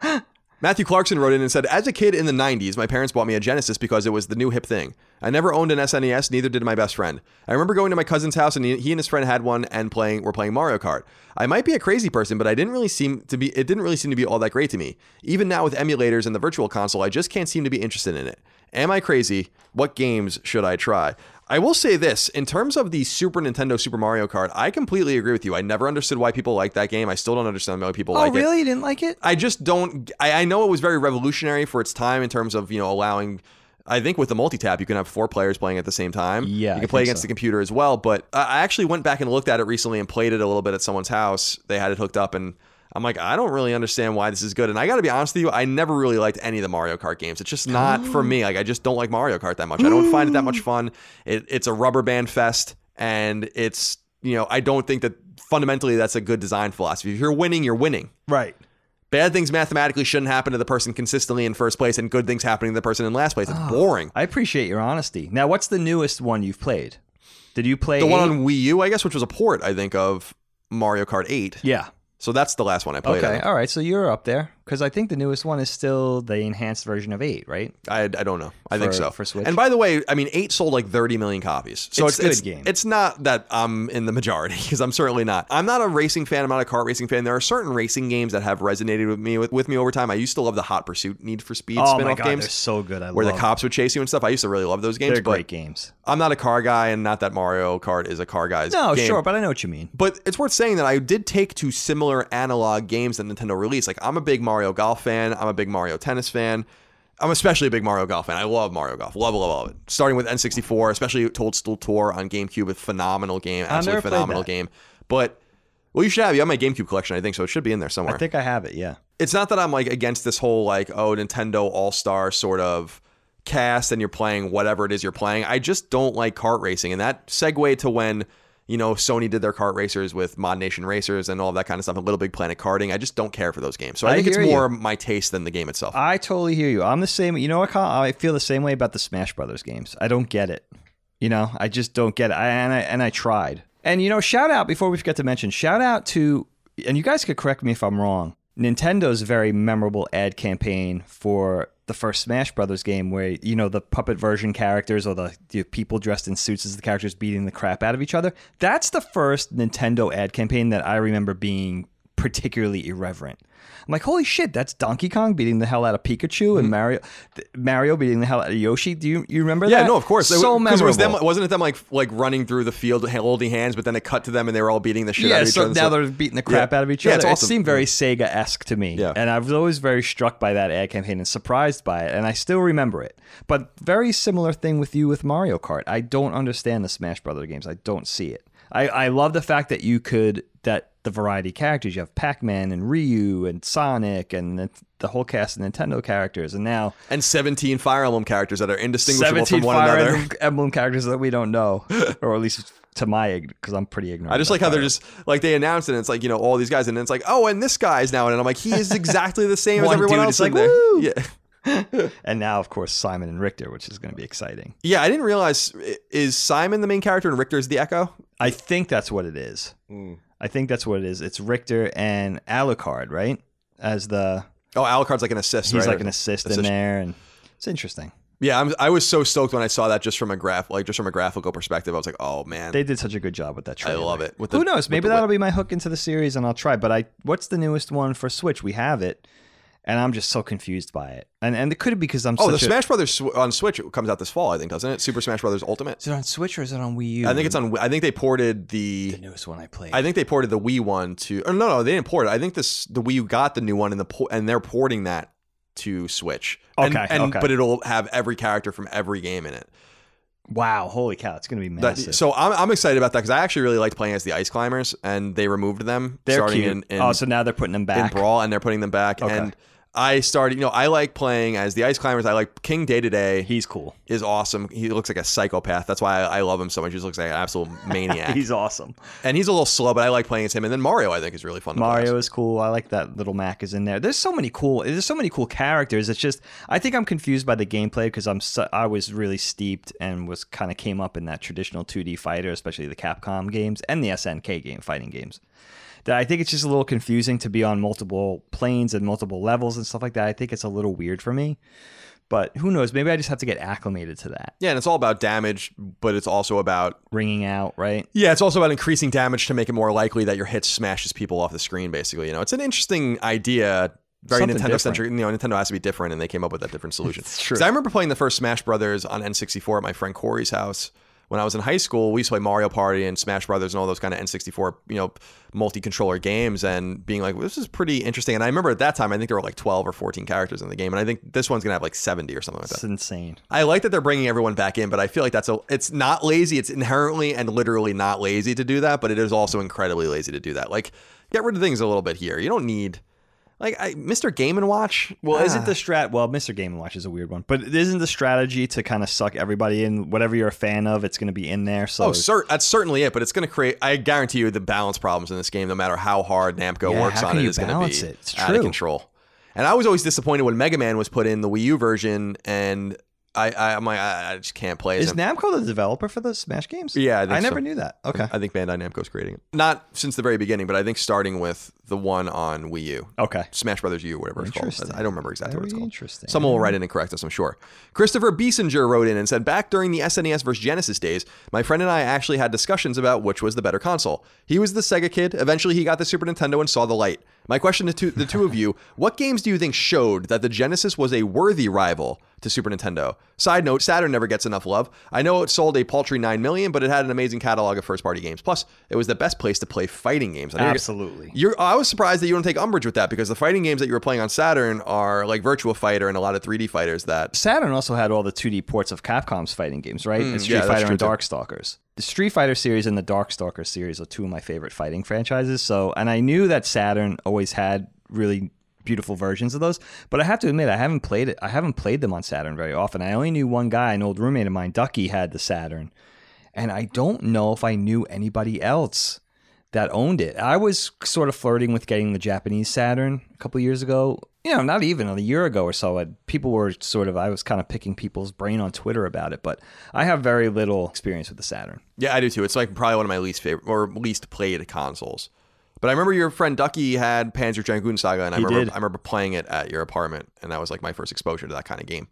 Matthew Clarkson wrote in and said, As a kid in the 90s, my parents bought me a Genesis because it was the new hip thing. I never owned an SNES, neither did my best friend. I remember going to my cousin's house and he and his friend had one and playing were playing Mario Kart. I might be a crazy person, but I didn't really seem to be it didn't really seem to be all that great to me. Even now with emulators and the virtual console, I just can't seem to be interested in it. Am I crazy? What games should I try? I will say this in terms of the Super Nintendo Super Mario Kart, I completely agree with you. I never understood why people like that game. I still don't understand why people Oh, like it. Oh, really? You didn't like it? I just don't. I, I know it was very revolutionary for its time in terms of you know allowing. I think with the multi-tap, you can have four players playing at the same time. Yeah, you can play against so. the computer as well. But I actually went back and looked at it recently and played it a little bit at someone's house. They had it hooked up, and I'm like, I don't really understand why this is good. And I got to be honest with you, I never really liked any of the Mario Kart games. It's just not for me. Like I just don't like Mario Kart that much. I don't find it that much fun. It, it's a rubber band fest, and it's you know I don't think that fundamentally that's a good design philosophy. If you're winning, you're winning. Right. Bad things mathematically shouldn't happen to the person consistently in first place, and good things happening to the person in last place. It's Ah. boring. I appreciate your honesty. Now, what's the newest one you've played? Did you play The one on Wii U, I guess, which was a port, I think, of Mario Kart 8. Yeah. So that's the last one I played. Okay. of. All right. So you're up there because I think the newest one is still the enhanced version of eight, right? I, I don't know. I think so. for Switch? And by the way, I mean, 8 sold like 30 million copies. So It's it's, good it's, game. It's not that I'm in the majority because I'm certainly not. I'm not a racing fan. I'm not a kart racing fan. There are certain racing games that have resonated with me with, with me over time. I used to love the Hot Pursuit Need for Speed Oh spin my off god, games they're so good. I where the cops would chase you and stuff. I used to really love those games. They're but great games. I'm not a car guy, and not that Mario Kart is a car guy's game. No, game. sure, but I know what you mean. But it's worth saying that I did take to similar analog games that Nintendo released. Like I'm a big Mario Golf fan. I'm a big Mario Tennis fan. I'm especially a big Mario Golf fan. I love Mario Golf. Love, love, love it. Starting with N64, especially Toadstool Tour on GameCube, a phenomenal game. Absolutely phenomenal game. But well, you should have. You have my GameCube collection, I think, so it should be in there somewhere I think I have it. Yeah. it's not that I'm like against this whole like oh Nintendo All Star sort of cast and you're playing whatever it is you're playing. I just don't like kart racing, and that segue to when you know Sony did their kart racers with Mod Nation Racers and all that kind of stuff, and Little Big Planet karting. I just don't care for those games, so I, I think it's hear you. more my taste than the game itself. I totally hear you. I'm the same. You know what, Kyle? I feel the same way about the Smash Brothers games. I don't get it. You know, I just don't get it. I, and I and I tried. And you know, shout out before we forget to mention, shout out to, and you guys could correct me if I'm wrong. Nintendo's very memorable ad campaign for the first Smash Brothers game, where you know the puppet version characters or the, people dressed in suits as the characters beating the crap out of each other. That's the first Nintendo ad campaign that I remember being particularly irreverent. I'm like, holy shit, that's Donkey Kong beating the hell out of Pikachu and mm-hmm. Mario, Mario beating the hell out of Yoshi. Do you you remember yeah, that? Yeah, no, of course. So it was them. memorable. Wasn't it them like like running through the field holding hands, but then it cut to them and they were all beating the shit out Yeah, of each so other. now they're beating the crap Yeah. out of each Yeah, other. it's It awesome. seemed very Sega esque to me. Yeah. And I was always very struck by that ad campaign and surprised by it. And I still remember it. But very similar thing with you with Mario Kart. I don't understand the Smash Brother games. I don't see it. I, I love the fact that you could, that the variety of characters, you have Pac Man and Ryu and Sonic and the, the whole cast of Nintendo characters. And now and 17 Fire Emblem characters that are indistinguishable 17 from one Fire another. Emblem, Emblem characters that we don't know. or at least to my, because I'm pretty ignorant. I just like how they're just like they announced it. and It's like you know all these guys, and it's like oh, and this guy's now, in it. and I'm like he is exactly the same as everyone dude else is in like, there. "Woo!" Yeah, and now of course Simon and Richter, which is going to be exciting. yeah. I didn't realize is Simon the main character and Richter is the Echo. I think that's what it is. Hmm. I think that's what it is. It's Richter and Alucard, right? As the Oh, Alucard's like an assist. he's right? like an assist in there, and it's interesting. Yeah, I'm, I was so stoked when I saw that just from a graph, like just from a graphical perspective. I was like, oh man, They did such a good job with that I love it. With Who knows? Maybe the that'll be my hook into the series, and I'll try. But I, what's the newest one for Switch? We have it, and I'm just so confused by it. And and it could be because I'm Oh, the such a, Smash Brothers on Switch comes out this fall, I think, doesn't it? Super Smash Brothers Ultimate. Is it on Switch or is it on Wii U? I think it's on. I think they ported the. the newest one I played. I think they ported the Wii one to. Or no, no, they didn't port it. I think this the Wii U got the new one, and the and they're porting that to Switch. And- Okay, and, okay. but it'll have every character from every game in it. wow, holy cow, it's going to be That- so I'm, I'm excited about that because I actually really liked playing as the Ice Climbers, and they removed them They're starting cute. in, in oh, so now they're putting them back in. Brawl, and they're putting them back. Okay. And I started, you know, I like playing as the Ice Climbers. I like King Dedede He's cool. is awesome. He looks like a psychopath. That's why I, I love him so much. He just looks like an absolute maniac. He's awesome. and he's a little slow, but I like playing as him. And then Mario, I think, is really fun. To play. Mario is cool. I like that little Mac is in there. There's so many cool. There's so many cool characters. It's just I think I'm confused by the gameplay because I'm so, I was really steeped and was kind of came up in that traditional 2D fighter, especially the Capcom games and the SNK game fighting games. That I think it's just a little confusing to be on multiple planes and multiple levels and stuff like that. I think it's a little weird for me. But who knows? Maybe I just have to get acclimated to that. Yeah, and it's all about damage, but it's also about Ringing out, right? yeah, it's also about increasing damage to make it more likely that your hit smashes people off the screen. Basically, you know, it's an interesting idea. Very Something Nintendo centric. You know, Nintendo has to be different, and they came up with that different solution. It's true. 'Cause I remember playing the first Smash Brothers on N64 at my friend Corey's house when I was in high school, we used to play Mario Party and Smash Brothers and all those kind of N64, you know, multi-controller games, and being like, this is pretty interesting. And I remember at that time, I think there were like 12 or 14 characters in the game, and I think this one's gonna have like 70 or something like that. It's insane. I like that they're bringing everyone back in, but I feel like that's a. It's not lazy. It's inherently and literally not lazy to do that, but it is also incredibly lazy to do that. Like, get rid of things a little bit here. You don't need. Like I, Mr. Game and Watch. Well, ah. isn't the strat? Well, Mr. Game and Watch is a weird one, but isn't the strategy to kind of suck everybody in? Whatever you're a fan of, it's going to be in there. So Oh, that's certainly it, but it's going to create. I guarantee you, the balance problems in this game, no matter how hard Namco Yeah, works on it, you going to be it? It's out of control. And I was always disappointed when Mega Man was put in the Wii U version, and I, I I'm like, I, I just can't play as is. Namco the developer for the Smash games? Yeah, I think I never so. knew that. Okay, I think Bandai Namco's creating it. Not since the very beginning, but I think starting with the one on Wii U. okay. Smash Brothers U, whatever it's called. I don't remember exactly what it's called. interesting. Someone will write in and correct us, I'm sure. Christopher Biesinger wrote in and said, Back during the SNES versus Genesis days, my friend and I actually had discussions about which was the better console. He was the Sega kid. Eventually, he got the Super Nintendo and saw the light. My question to the two of you what games do you think showed that the Genesis was a worthy rival to Super Nintendo? Side note Saturn never gets enough love. I know it sold a paltry 9 million, but it had an amazing catalog of first party games. Plus, it was the best place to play fighting games. I know you're- Absolutely. you're, I was surprised that you don't take umbrage with that because the fighting games that you were playing on Saturn are like Virtua Fighter and a lot of 3D fighters that. Saturn also had all the 2D ports of Capcom's fighting games, right? and Street Mm, yeah, Fighter and too. Darkstalkers. The Street Fighter series and the Darkstalkers series are two of my favorite fighting franchises. So, and I knew that Saturn always had really beautiful versions of those, but I have to admit I haven't played it. I haven't played them on Saturn very often. I only knew one guy, an old roommate of mine, Ducky, had the Saturn, and I don't know if I knew anybody else that owned it. I was sort of flirting with getting the Japanese Saturn a couple years ago. You know, not even a year ago or so. People were sort of, I was kind of picking people's brain on Twitter about it, but I have very little experience with the Saturn. Yeah, I do too. It's like probably one of my least favorite or least played consoles. But I remember your friend Ducky had Panzer Dragoon Saga, and I He remember did. I remember playing it at your apartment, and that was like my first exposure to that kind of game.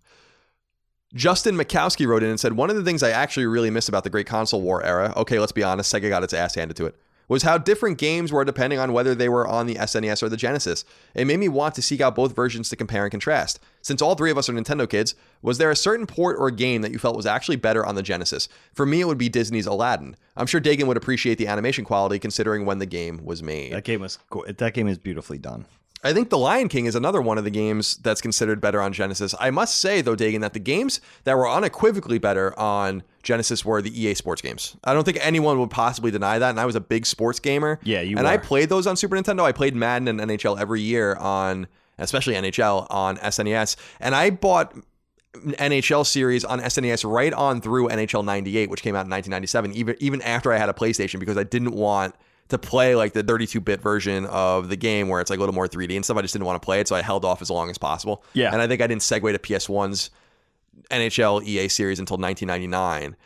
Justin Mikowski wrote in and said, One of the things I actually really miss about the great console war era, okay, let's be honest, Sega got its ass handed to it, was how different games were depending on whether they were on the SNES or the Genesis. It made me want to seek out both versions to compare and contrast. Since all three of us are Nintendo kids, was there a certain port or game that you felt was actually better on the Genesis? For me, it would be Disney's Aladdin. I'm sure Dagan would appreciate the animation quality considering when the game was made. That game was go- that game is beautifully done. I think The Lion King is another one of the games that's considered better on Genesis. I must say, though, Dagan, that the games that were unequivocally better on Genesis were the EA Sports games. I don't think anyone would possibly deny that. And I was a big sports gamer. Yeah, you And I played those on Super Nintendo. I played Madden and NHL every year on, especially NHL on SNES. And I bought NHL series on SNES right on through NHL 98, which came out in 1997, even even after I had a PlayStation because I didn't want to play like the 32-bit version of the game where it's like a little more 3D and stuff. I just didn't want to play it, so I held off as long as possible. Yeah. And I think I didn't segue to PS1's NHL EA series until 1999.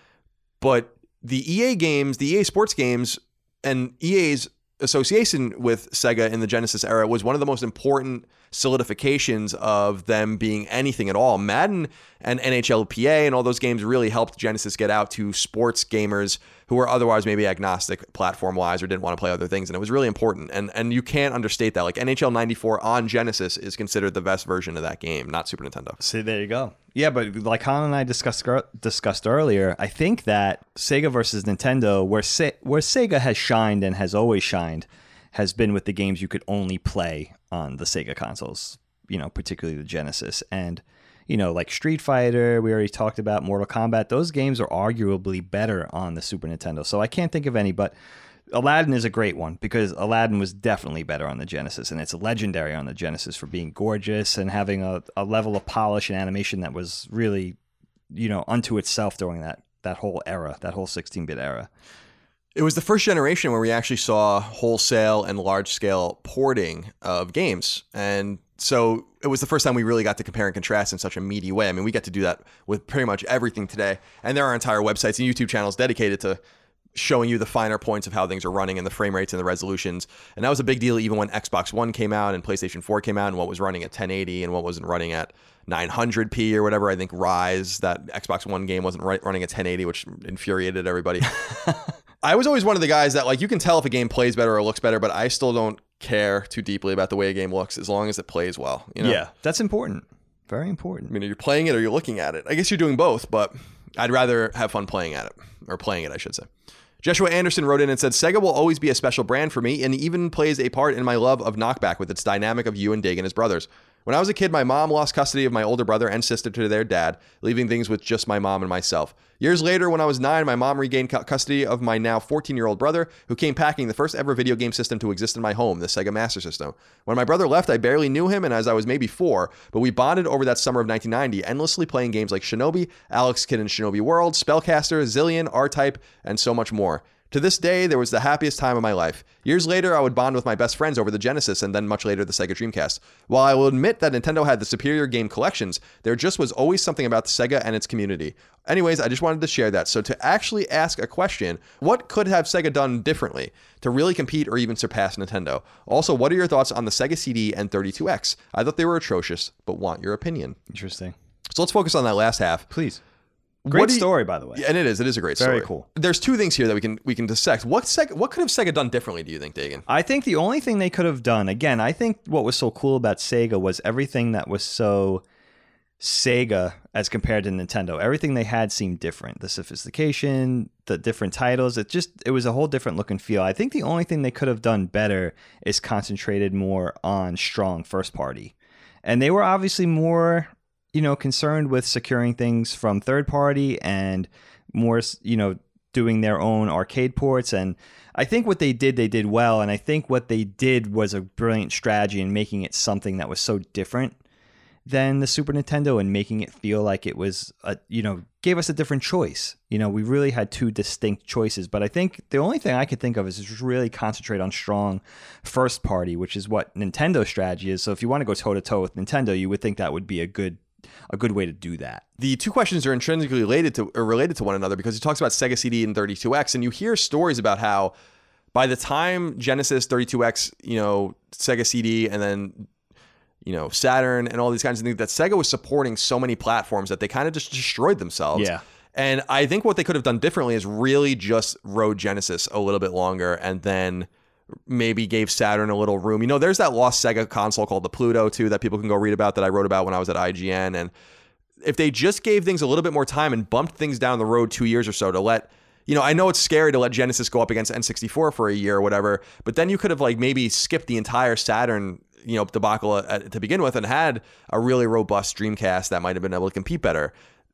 But the EA games, the EA sports games, and EA's association with Sega in the Genesis era was one of the most important solidifications of them being anything at all. Madden and NHLPA and all those games really helped Genesis get out to sports gamers who were otherwise maybe agnostic platform wise or didn't want to play other things. And it was really important. And and you can't understate that. Like NHL 94 on Genesis is considered the best version of that game, not Super Nintendo. See, there you go. Yeah, but like Colin and I discussed discussed earlier, I think that Sega versus Nintendo, where Se- where Sega has shined and has always shined, has been with the games you could only play on the Sega consoles. You know, particularly the Genesis and you know, like Street Fighter, we already talked about Mortal Kombat. Those games are arguably better on the Super Nintendo. So I can't think of any, but Aladdin is a great one because Aladdin was definitely better on the Genesis, and it's legendary on the Genesis for being gorgeous and having a, a level of polish and animation that was really, you know, unto itself during that that whole era, that whole 16-bit era. It was the first generation where we actually saw wholesale and large scale porting of games. And so it was the first time we really got to compare and contrast in such a meaty way. I mean, we get to do that with pretty much everything today. And there are entire websites and YouTube channels dedicated to showing you the finer points of how things are running and the frame rates and the resolutions. And that was a big deal even when Xbox One came out and PlayStation 4 came out and what was running at 1080 and what wasn't running at 900p or whatever. I think Ryse, that Xbox One game, wasn't running at 1080, which infuriated everybody. I was always one of the guys that like you can tell if a game plays better or looks better, but I still don't care too deeply about the way a game looks as long as it plays well. You know? Yeah, that's important. Very important. I mean, are you playing it or you're looking at it? I guess you're doing both, but I'd rather have fun playing at it, or playing it, I should say. Joshua Anderson wrote in and said, Sega will always be a special brand for me and even plays a part in my love of Knockback with its dynamic of you and Dig and his brothers. When I was a kid, my mom lost custody of my older brother and sister to their dad, leaving things with just my mom and myself. Years later, when I was nine, my mom regained custody of my now 14 year old brother, who came packing the first ever video game system to exist in my home, the Sega Master System. When my brother left, I barely knew him, and as I was maybe four, but we bonded over that summer of 1990, endlessly playing games like Shinobi, Alex Kidd in Shinobi World, Spellcaster, Zillion, R Type, and so much more. To this day, there was the happiest time of my life. Years later, I would bond with my best friends over the Genesis and then much later the Sega Dreamcast. While I will admit that Nintendo had the superior game collections, there just was always something about the Sega and its community. Anyways, I just wanted to share that. So, to actually ask a question, what could have Sega done differently to really compete or even surpass Nintendo? Also, what are your thoughts on the Sega CD and 32X? I thought they were atrocious, but want your opinion. Interesting. So, let's focus on that last half. Please. Great you- story, by the way. Yeah, and it is. It is a great Very story. cool. There's two things here that we can we can dissect. What Sega, what could have Sega done differently? Do you think, Dagan? I think the only thing they could have done, again, I think what was so cool about Sega was everything that was so Sega as compared to Nintendo. Everything they had seemed different. The sophistication, the different titles, it just it was a whole different look and feel. I think the only thing they could have done better is concentrated more on strong first party. And they were obviously more, you know, concerned with securing things from third party and more, you know, doing their own arcade ports and I think what they did they did well and I think what they did was a brilliant strategy in making it something that was so different than the Super Nintendo and making it feel like it was a you know gave us a different choice. You know, we really had two distinct choices, but I think the only thing I could think of is just really concentrate on strong first party, which is what Nintendo's strategy is. So if you want to go toe to toe with Nintendo, you would think that would be a good a good way to do that. the two questions are intrinsically related to or related to one another because he talks about Sega CD and 32X, and you hear stories about how by the time Genesis, 32X, you know, Sega CD, and then you know Saturn and all these kinds of things, that Sega was supporting so many platforms that they kind of just destroyed themselves. Yeah. And I think what they could have done differently is really just rode Genesis a little bit longer and then maybe gave Saturn a little room. You know, there's that lost Sega console called the Pluto too that people can go read about that I wrote about when I was at IGN and if they just gave things a little bit more time and bumped things down the road 2 years or so to let you know, I know it's scary to let Genesis go up against N64 for a year or whatever, but then you could have like maybe skipped the entire Saturn, you know, debacle uh, at, to begin with and had a really robust Dreamcast that might have been able to compete better.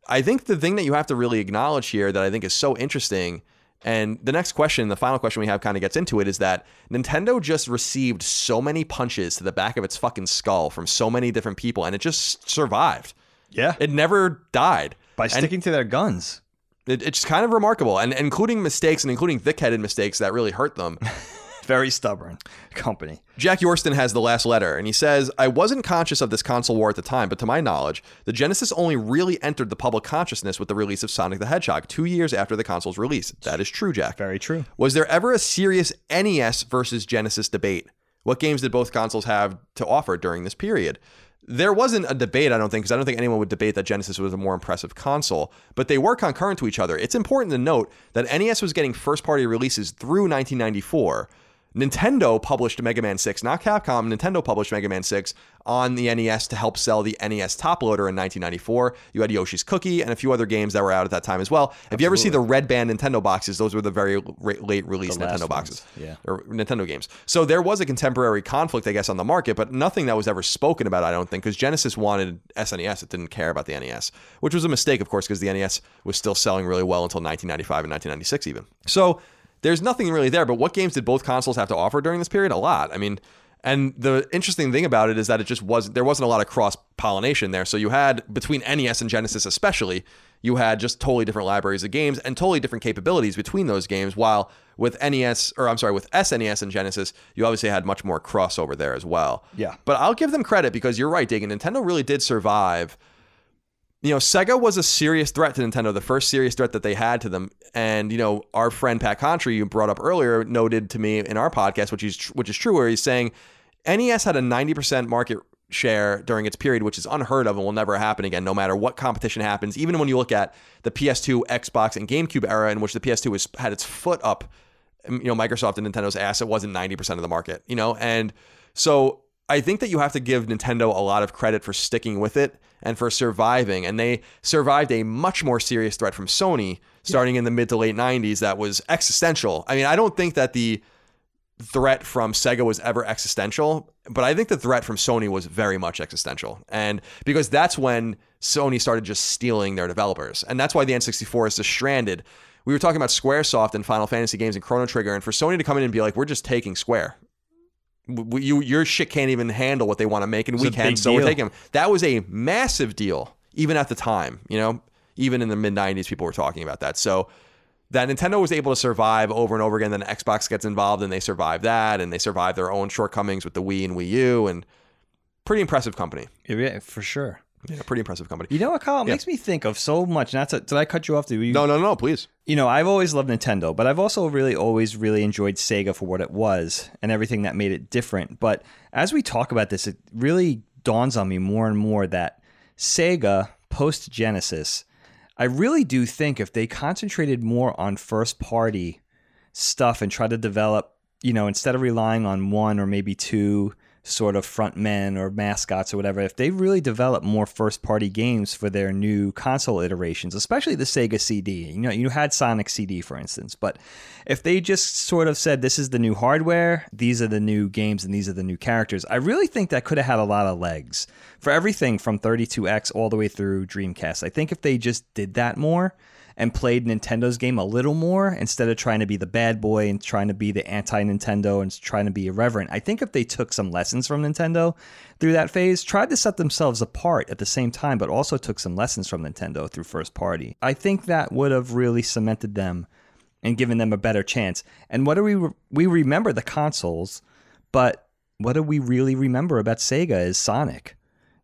I think the thing that you have to really acknowledge here that I think is so interesting, and the next question, the final question we have kind of gets into it, is that Nintendo just received so many punches to the back of its fucking skull from so many different people, and it just survived. Yeah. It never died. By And sticking to their guns. it, it's kind of remarkable, and including mistakes and including thick-headed mistakes that really hurt them. Very stubborn company. Jack Yorston has the last letter, and he says, I wasn't conscious of this console war at the time, but to my knowledge, the Genesis only really entered the public consciousness with the release of Sonic the Hedgehog two years after the console's release. That is true, Jack. Very true. Was there ever a serious NES versus Genesis debate? What games did both consoles have to offer during this period? There wasn't a debate, I don't think, because I don't think anyone would debate that Genesis was a more impressive console, but they were concurrent to each other. It's important to note that NES was getting first party releases through 1994. Nintendo published Mega Man 6, not Capcom. Nintendo published Mega Man 6 on the NES to help sell the NES top loader in 1994. You had Yoshi's Cookie and a few other games that were out at that time as well. If you ever see the red band Nintendo boxes, those were the very late release Nintendo boxes ones, yeah. or Nintendo games. So there was a contemporary conflict, I guess, on the market, but nothing that was ever spoken about, I don't think, because Genesis wanted SNES. It didn't care about the NES, which was a mistake, of course, because the NES was still selling really well until 1995 and 1996 even. So there's nothing really there, but what games did both consoles have to offer during this period? A lot. I mean, and the interesting thing about it is that it just was there wasn't a lot of cross pollination there. So you had between NES and Genesis especially, you had just totally different libraries of games and totally different capabilities between those games. While with NES or I'm sorry, with SNES and Genesis, you obviously had much more crossover there as well. Yeah. But I'll give them credit because you're right, Dagan. Nintendo really did survive you know, Sega was a serious threat to Nintendo, the first serious threat that they had to them. And you know, our friend Pat Contri, you brought up earlier, noted to me in our podcast, which is which is true, where he's saying NES had a ninety percent market share during its period, which is unheard of and will never happen again, no matter what competition happens. Even when you look at the PS2, Xbox, and GameCube era, in which the PS2 was had its foot up, you know, Microsoft and Nintendo's ass, it wasn't ninety percent of the market, you know, and so I think that you have to give Nintendo a lot of credit for sticking with it and for surviving. And they survived a much more serious threat from Sony starting in the mid to late 90s that was existential. I mean, I don't think that the threat from Sega was ever existential, but I think the threat from Sony was very much existential. And because that's when Sony started just stealing their developers. And that's why the N64 is just stranded. We were talking about Squaresoft and Final Fantasy games and Chrono Trigger, and for Sony to come in and be like, we're just taking Square. We, you, your shit can't even handle what they want to make, and It's we can, so we're taking them. That was a massive deal, even at the time. You know, even in the mid '90s, people were talking about that. So that Nintendo was able to survive over and over again. Then Xbox gets involved and they survive that, and they survive their own shortcomings with the Wii and Wii U, and pretty impressive company. Yeah, for sure. Yeah, pretty impressive company. You know what, Kyle? It Yeah. makes me think of so much. Not to, did I cut you off? Did you, No, no, no, please. you know, I've always loved Nintendo, but I've also really always really enjoyed Sega for what it was and everything that made it different. But as we talk about this, it really dawns on me more and more that Sega post Genesis, I really do think if they concentrated more on first party stuff and try to develop, you know, instead of relying on one or maybe two sort of front men or mascots or whatever, if they really develop more first party games for their new console iterations, especially the Sega CD, you know, you had Sonic CD for instance, but if they just sort of said this is the new hardware, these are the new games and these are the new characters, I really think that could have had a lot of legs for everything from 32X all the way through Dreamcast. I think if they just did that more, and played Nintendo's game a little more instead of trying to be the bad boy and trying to be the anti Nintendo and trying to be irreverent. I think if they took some lessons from Nintendo through that phase, tried to set themselves apart at the same time, but also took some lessons from Nintendo through first party, I think that would have really cemented them and given them a better chance. And what do we we remember the consoles, but what do we really remember about Sega is Sonic,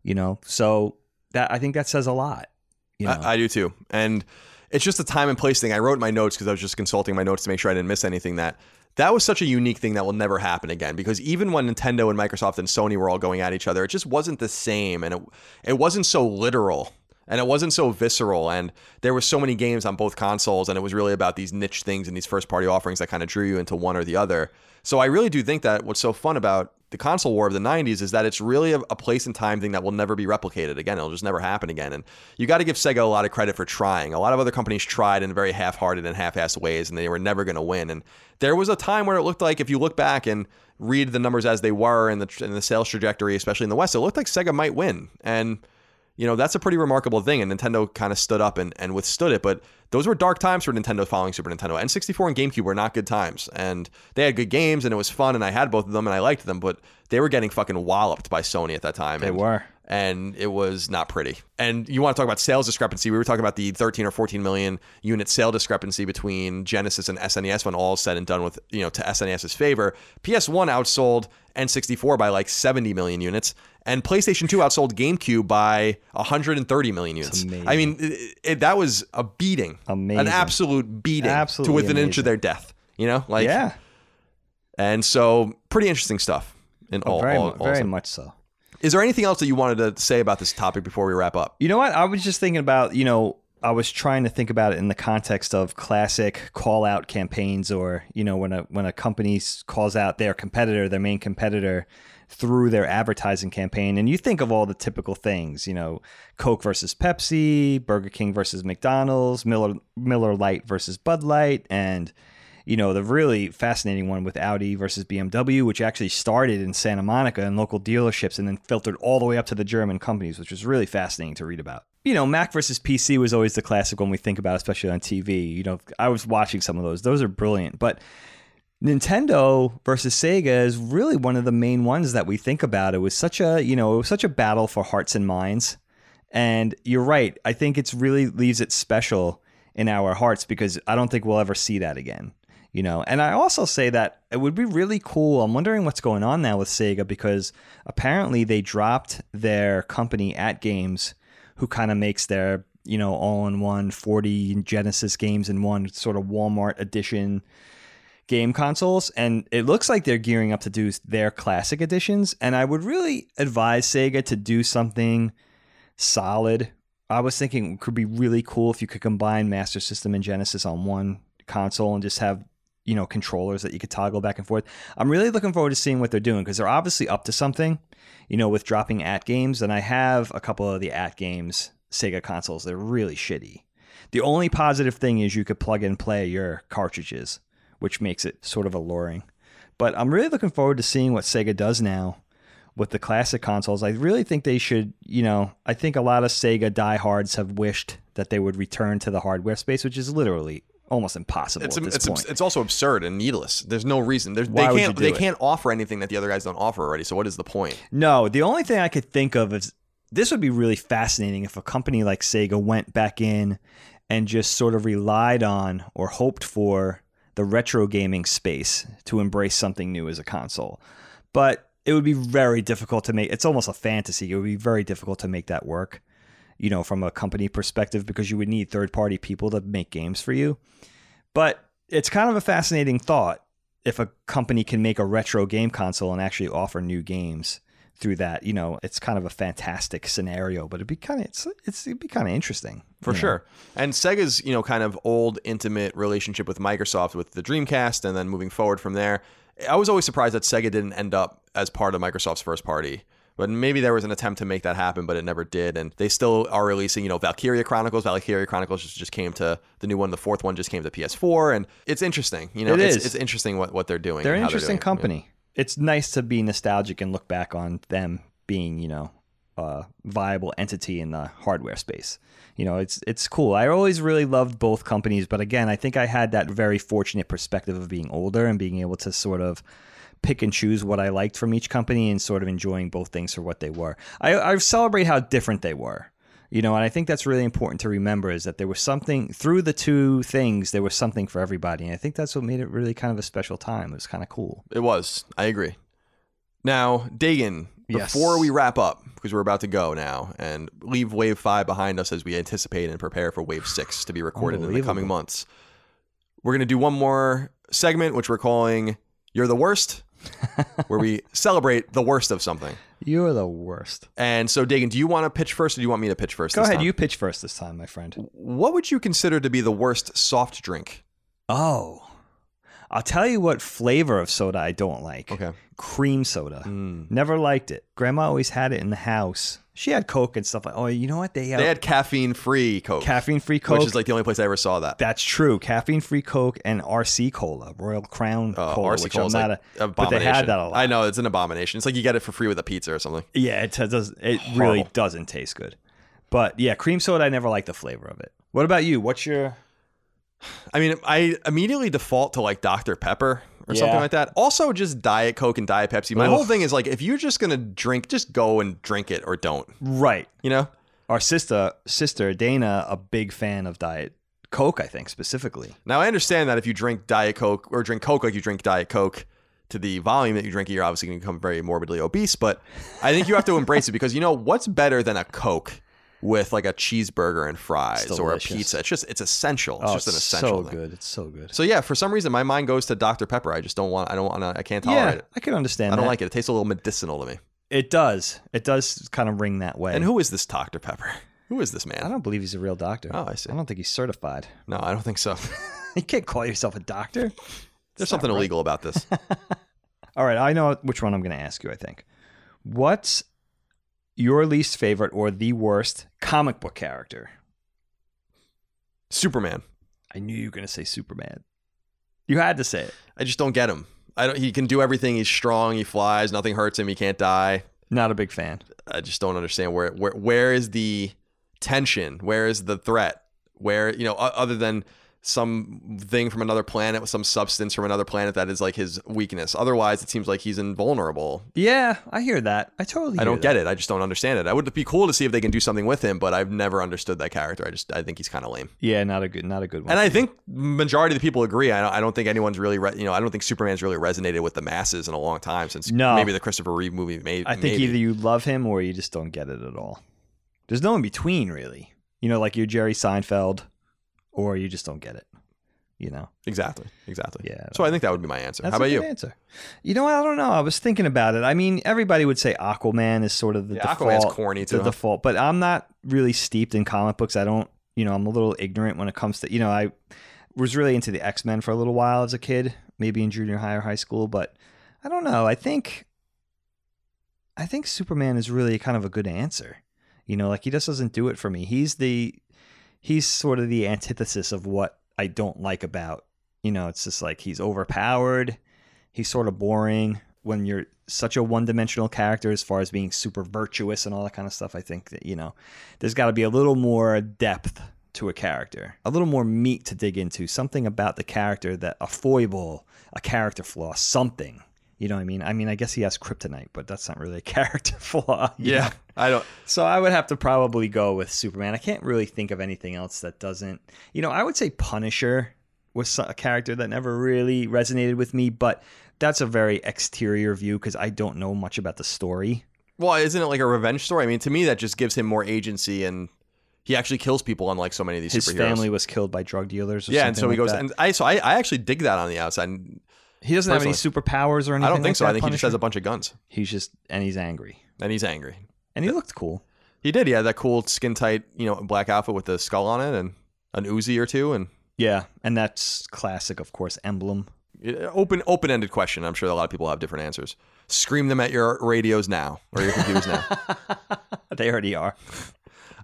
you know? So that I think that says a lot. You know? I, I do too. And it's just a time and place thing. I wrote my notes because I was just consulting my notes to make sure I didn't miss anything that that was such a unique thing that will never happen again because even when Nintendo and Microsoft and Sony were all going at each other, it just wasn't the same and it it wasn't so literal and it wasn't so visceral and there were so many games on both consoles and it was really about these niche things and these first party offerings that kind of drew you into one or the other. So I really do think that what's so fun about the console war of the 90s is that it's really a, a place and time thing that will never be replicated again. It'll just never happen again. And you got to give Sega a lot of credit for trying. A lot of other companies tried in very half hearted and half assed ways, and they were never going to win. And there was a time where it looked like, if you look back and read the numbers as they were in the, in the sales trajectory, especially in the West, it looked like Sega might win. And you know, that's a pretty remarkable thing. And Nintendo kind of stood up and, and withstood it. But those were dark times for Nintendo following Super Nintendo. N64 and GameCube were not good times. And they had good games and it was fun. And I had both of them and I liked them. But they were getting fucking walloped by Sony at that time. They and, were. And it was not pretty. And you want to talk about sales discrepancy? We were talking about the 13 or 14 million unit sale discrepancy between Genesis and SNES when all is said and done with, you know, to SNES's favor. PS1 outsold N64 by like 70 million units and PlayStation 2 outsold GameCube by 130 million units. I mean, it, it, that was a beating, Amazing. an absolute beating Absolutely to within an inch of their death. You know, like yeah, And so, pretty interesting stuff. In oh, all, Oh, very, all, all very much so. Is there anything else that you wanted to say about this topic before we wrap up? You know what? I was just thinking about, you know, I was trying to think about it in the context of classic call out campaigns or, you know, when a when a company calls out their competitor, their main competitor through their advertising campaign and you think of all the typical things, you know, Coke versus Pepsi, Burger King versus McDonald's, Miller Miller Lite versus Bud Light and you know, the really fascinating one with Audi versus BMW, which actually started in Santa Monica in local dealerships and then filtered all the way up to the German companies, which was really fascinating to read about. You know, Mac versus PC was always the classic one we think about, especially on TV. You know, I was watching some of those; those are brilliant. But Nintendo versus Sega is really one of the main ones that we think about. It was such a, you know, it was such a battle for hearts and minds. And you're right. I think it's really leaves it special in our hearts because I don't think we'll ever see that again. You know, and I also say that it would be really cool. I'm wondering what's going on now with Sega because apparently they dropped their company AtGames, who kind of makes their you know all in one 40 Genesis games in one sort of Walmart edition game consoles and it looks like they're gearing up to do their classic editions and I would really advise Sega to do something solid. I was thinking it could be really cool if you could combine Master System and Genesis on one console and just have you know, controllers that you could toggle back and forth. I'm really looking forward to seeing what they're doing because they're obviously up to something, you know, with dropping AtGames. And I have a couple of the AtGames Sega consoles. They're really shitty. The only positive thing is you could plug and play your cartridges, which makes it sort of alluring. But I'm really looking forward to seeing what Sega does now with the classic consoles. I really think they should, you know, I think a lot of Sega diehards have wished that they would return to the hardware space, which is literally almost impossible It's, at this it's, point. it's also absurd and needless. There's no reason. There's, they can't they it? can't offer anything that the other guys don't offer already. So what is the point? No, the only thing I could think of is this would be really fascinating if a company like Sega went back in and just sort of relied on or hoped for the retro gaming space to embrace something new as a console. But it would be very difficult to make it's almost a fantasy. It would be very difficult to make that work, you know, from a company perspective because you would need third-party people to make games for you. But it's kind of a fascinating thought if a company can make a retro game console and actually offer new games through that. You know, it's kind of a fantastic scenario, but it'd be kind of it's, it's it'd be kind of interesting For you know. sure. And Sega's, you know, kind of old intimate relationship with Microsoft with the Dreamcast and then moving forward from there. I was always surprised that Sega didn't end up as part of Microsoft's first party. But maybe there was an attempt to make that happen, but it never did. And they still are releasing, you know, Valkyria Chronicles. Valkyria Chronicles just, just came to the new one. The fourth one just came to PS4, and it's interesting. You know, It it's, is. it's interesting what, what they're doing. They're an interesting it. company. It's nice to be nostalgic and look back on them being, you know, a viable entity in the hardware space. You know, it's it's cool. I always really loved both companies, but again, I think I had that very fortunate perspective of being older and being able to sort of pick and choose what I liked from each company and sort of enjoying both things for what they were. I, I celebrate how different they were. You know, and I think that's really important to remember is that there was something through the two things, there was something for everybody. And I think that's what made it really kind of a special time. It was kind of cool. It was. I agree. Now, Dagan, Yes. before we wrap up, because we're about to go now and leave Wave 5 behind us as we anticipate and prepare for Wave 6 to be recorded in the coming months, we're going to do one more segment, which we're calling You're the Worst, where we celebrate the worst of something. You're the worst. And so, Dagan, do you want to pitch first or do you want me to pitch first? Go ahead, time? you pitch first this time, my friend. What would you consider to be the worst soft drink? Oh, I'll tell you what flavor of soda I don't like. Okay. Cream soda. Mm. Never liked it. Grandma always had it in the house. She had Coke and stuff like. Oh, you know what? They, They had caffeine free Coke, caffeine free Coke. which is like the only place I ever saw that. That's true. Caffeine free Coke and RC Cola, Royal Crown Uh, Cola, RC which Cola's I'm not like a. But they had that a lot. I know it's an abomination. It's like you get it for free with a pizza or something. Yeah, it does. It really Horrible. doesn't taste good. But yeah, cream soda. I never liked the flavor of it. What about you? What's your? I mean, I immediately default to like Dr Pepper or something like that. Also, just Diet Coke and Diet Pepsi. My Ugh. whole thing is like, if you're just gonna drink, just go and drink it or don't. Right. You know? Our sister, sister Dana, a big fan of Diet Coke. I think specifically. Now I understand that if you drink Diet Coke or drink Coke like you drink Diet Coke to the volume that you drink, you're obviously to become very morbidly obese. But I think you have to embrace it because you know what's better than a Coke with like a cheeseburger and fries It's or a pizza. It's just it's essential. It's oh, just an it's essential. so thing. good. It's so good. So yeah, for some reason my mind goes to Dr Pepper. I just don't want. I don't want to. I can't tolerate yeah, it. I can understand. I don't that. like it. It tastes a little medicinal to me. It does. It does kind of ring that way. And who is this Dr Pepper? Who is this man? I don't believe he's a real doctor. Oh, I see. I don't think he's certified. No, I don't think so. You can't call yourself a doctor. There's something illegal about this. All right, I know which one I'm going to ask you. I think. What's your least favorite or the worst comic book character? Superman. I knew you were going to say Superman. You had to say it. I just don't get him. I don't. He can do everything. He's strong. He flies. Nothing hurts him. He can't die. Not a big fan. I just don't understand where where where is the tension? Where is the threat? Where you know other than some thing from another planet with some substance from another planet that is like his weakness. Otherwise, it seems like he's invulnerable. Yeah, I hear that. I totally. I don't get it. I just don't understand it. I would be cool to see if they can do something with him, but I've never understood that character. I just I think he's kind of lame. Yeah, not a good, not a good one. And I think majority of the people agree. I don't, I don't think anyone's really, re- you know, I don't think Superman's really resonated with the masses in a long time since No. maybe the Christopher Reeve movie. Made, I think maybe. either you love him or you just don't get it at all. There's no in between, really. You know, like you're Jerry Seinfeld, or you just don't get it. You know. exactly, exactly. Yeah, So I think that would be my answer. How about a you? answer. You know? I don't know. I was thinking about it. I mean, everybody would say Aquaman is sort of the Yeah, default. Aquaman's corny too. the huh? default, but I'm not really steeped in comic books. I don't, you know, I'm a little ignorant when it comes to, you know, I was really into the X Men for a little while as a kid, maybe in junior high or high school, but I don't know. I think I think Superman is really kind of a good answer. You know, like he just doesn't do it for me. He's the he's sort of the antithesis of what I don't like about. You know, it's just like he's overpowered. He's sort of boring when you're such a one-dimensional character as far as being super virtuous and all that kind of stuff. I think that, you know, there's got to be a little more depth to a character, a little more meat to dig into, something about the character that a foible, a character flaw, something. You know what I mean? I mean, I guess he has kryptonite, but that's not really a character flaw. Yeah, know? I don't. So I would have to probably go with Superman. I can't really think of anything else that doesn't. You know, I would say Punisher was a character that never really resonated with me, but that's a very exterior view because I don't know much about the story. Well, isn't it like a revenge story? I mean, to me, that just gives him more agency, and he actually kills people, unlike so many of these His superheroes. family was killed by drug dealers. Or yeah, and so he like goes, that. and I so I, I actually dig that on the outside. And he doesn't have any superpowers or anything. I don't think like so. I think he just has a bunch of guns, He's just and he's angry, and he's angry. and he looked cool. He did. He had that cool skin tight, you know, black outfit with the skull on it, and an Uzi or two, and Yeah, and that's classic, of course, emblem. open open ended question. I'm sure a lot of people have different answers. Scream them at your radios now or your computers now. They already are.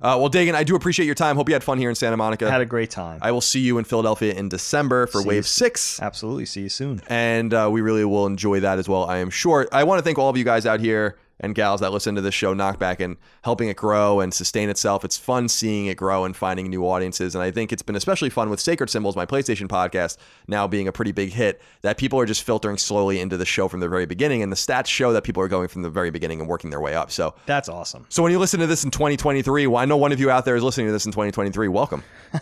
Uh, well, Dagan, I do appreciate your time. Hope you had fun here in Santa Monica. Had a great time. I will see you in Philadelphia in December for See Wave you. Six. Absolutely. See you soon. and uh, we really will enjoy that as well. I am sure. I want to thank all of you guys out here and gals that listen to this show, Knockback, and helping it grow and sustain itself. It's fun seeing it grow and finding new audiences, and I think it's been especially fun with Sacred Symbols, my PlayStation podcast, now being a pretty big hit. That people are just filtering slowly into the show from the very beginning, and the stats show that people are going from the very beginning and working their way up. So. That's awesome. So when you listen to this in 2023, well, I know one of you out there is listening to this in 2023. Welcome to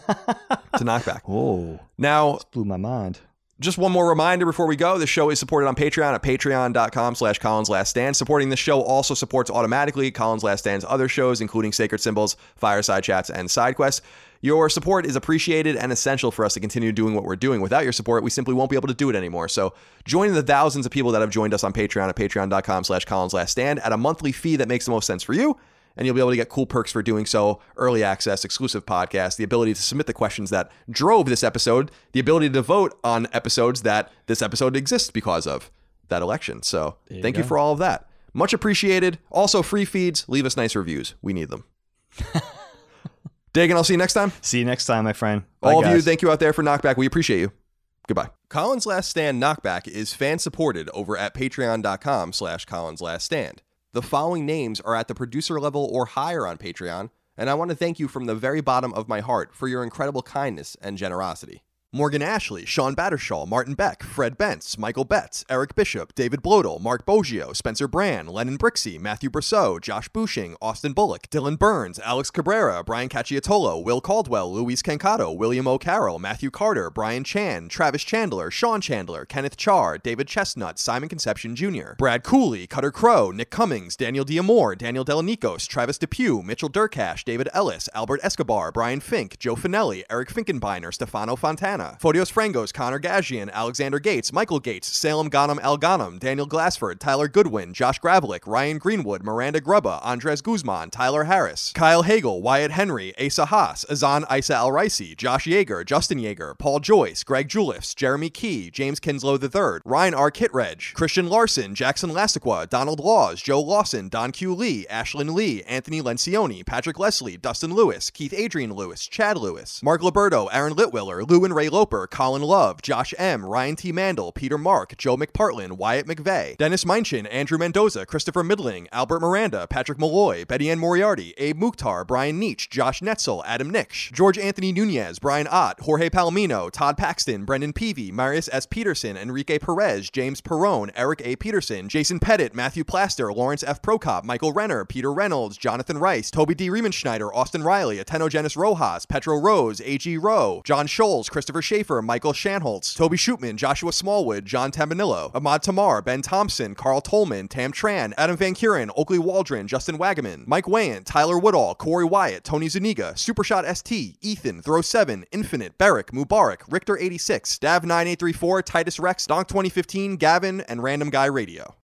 Knockback. Oh, Now, blew my mind. Just one more reminder before we go. The show is supported on Patreon at patreon.com slash Colin's Last Stand. Supporting the show also supports automatically Colin's Last Stand's other shows, including Sacred Symbols, Fireside Chats, and Side Quests. Your support is appreciated and essential for us to continue doing what we're doing. Without your support, we simply won't be able to do it anymore. So join the thousands of people that have joined us on Patreon at patreon.com slash Colin's Last Stand at a monthly fee that makes the most sense for you and you'll be able to get cool perks for doing so early access, exclusive podcasts, the ability to submit the questions that drove this episode, the ability to vote on episodes that this episode exists because of that election. So thank you for all of that. Much appreciated. Also, free feeds. Leave us nice reviews. We need them. Dagan, I'll see you next time. See you next time, my friend. Bye, all of you, thank you out there for Knockback. We appreciate you. Goodbye. Colin's Last Stand Knockback is fan supported over at patreon.com slash Colin's Last Stand. The following names are at the producer level or higher on Patreon, and I want to thank you from the very bottom of my heart for your incredible kindness and generosity. Morgan Ashley, Sean Battershaw, Martin Beck, Fred Bentz, Michael Betts, Eric Bishop, David Blodel, Mark Boggio, Spencer Brand, Lennon Brixey, Matthew Brousseau, Josh Bushing, Austin Bullock, Dylan Burns, Alex Cabrera, Brian Cacciatolo, Will Caldwell, Luis Cancato, William O'Carroll, Matthew Carter, Brian Chan, Travis Chandler, Sean Chandler, Kenneth Char, David Chestnut, Simon Conception Jr., Brad Cooley, Cutter Crow, Nick Cummings, Daniel Diamore, Daniel Delanikos, Travis Depew, Mitchell Durkash, David Ellis, Albert Escobar, Brian Fink, Joe Finelli, Eric Finkenbeiner, Stefano Fontana, Fotios Frangos, Connor Gajian, Alexander Gates, Michael Gates, Salem Ghanem Al Ghanem, Daniel Glassford, Tyler Goodwin, Josh Gravelick, Ryan Greenwood, Miranda Grubba, Andres Guzman, Tyler Harris, Kyle Hagel, Wyatt Henry, Asa Haas, Azan Isa Al Raisi, Josh Yeager, Justin Yeager, Paul Joyce, Greg Juliffs, Jeremy Key, James Kinslow III, Ryan R. Kitreg, Christian Larson, Jackson Lastiqua, Donald Laws, Joe Lawson, Don Q. Lee, Ashlyn Lee, Anthony Lencioni, Patrick Leslie, Dustin Lewis, Keith Adrian Lewis, Chad Lewis, Mark Liberto, Aaron Litwiller, Lou and Ray Loper, Colin Love, Josh M., Ryan T. Mandel, Peter Mark, Joe McPartlin, Wyatt McVeigh, Dennis Meinchin, Andrew Mendoza, Christopher Middling, Albert Miranda, Patrick Malloy, Betty Ann Moriarty, Abe Mukhtar, Brian Nietzsche, Josh Netzel, Adam Nix, George Anthony Nunez, Brian Ott, Jorge Palomino, Todd Paxton, Brendan Peavy, Marius S. Peterson, Enrique Perez, James Perrone, Eric A. Peterson, Jason Pettit, Matthew Plaster, Lawrence F. Prokop, Michael Renner, Peter Reynolds, Jonathan Rice, Toby D. Riemenschneider, Austin Riley, Atenogenis Rojas, Petro Rose, A.G. Rowe, John Scholes, Christopher Schaefer, Michael Shanholtz, Toby Schutman, Joshua Smallwood, John Tambanillo, Ahmad Tamar, Ben Thompson, Carl Tolman, Tam Tran, Adam Van Kuren, Oakley Waldron, Justin Wagaman, Mike Wayant, Tyler Woodall, Corey Wyatt, Tony Zuniga, Supershot ST, Ethan, Throw7, Infinite, Beric, Mubarak, Richter86, Dav9834, Titus Rex, Donk2015, Gavin, and Random Guy Radio.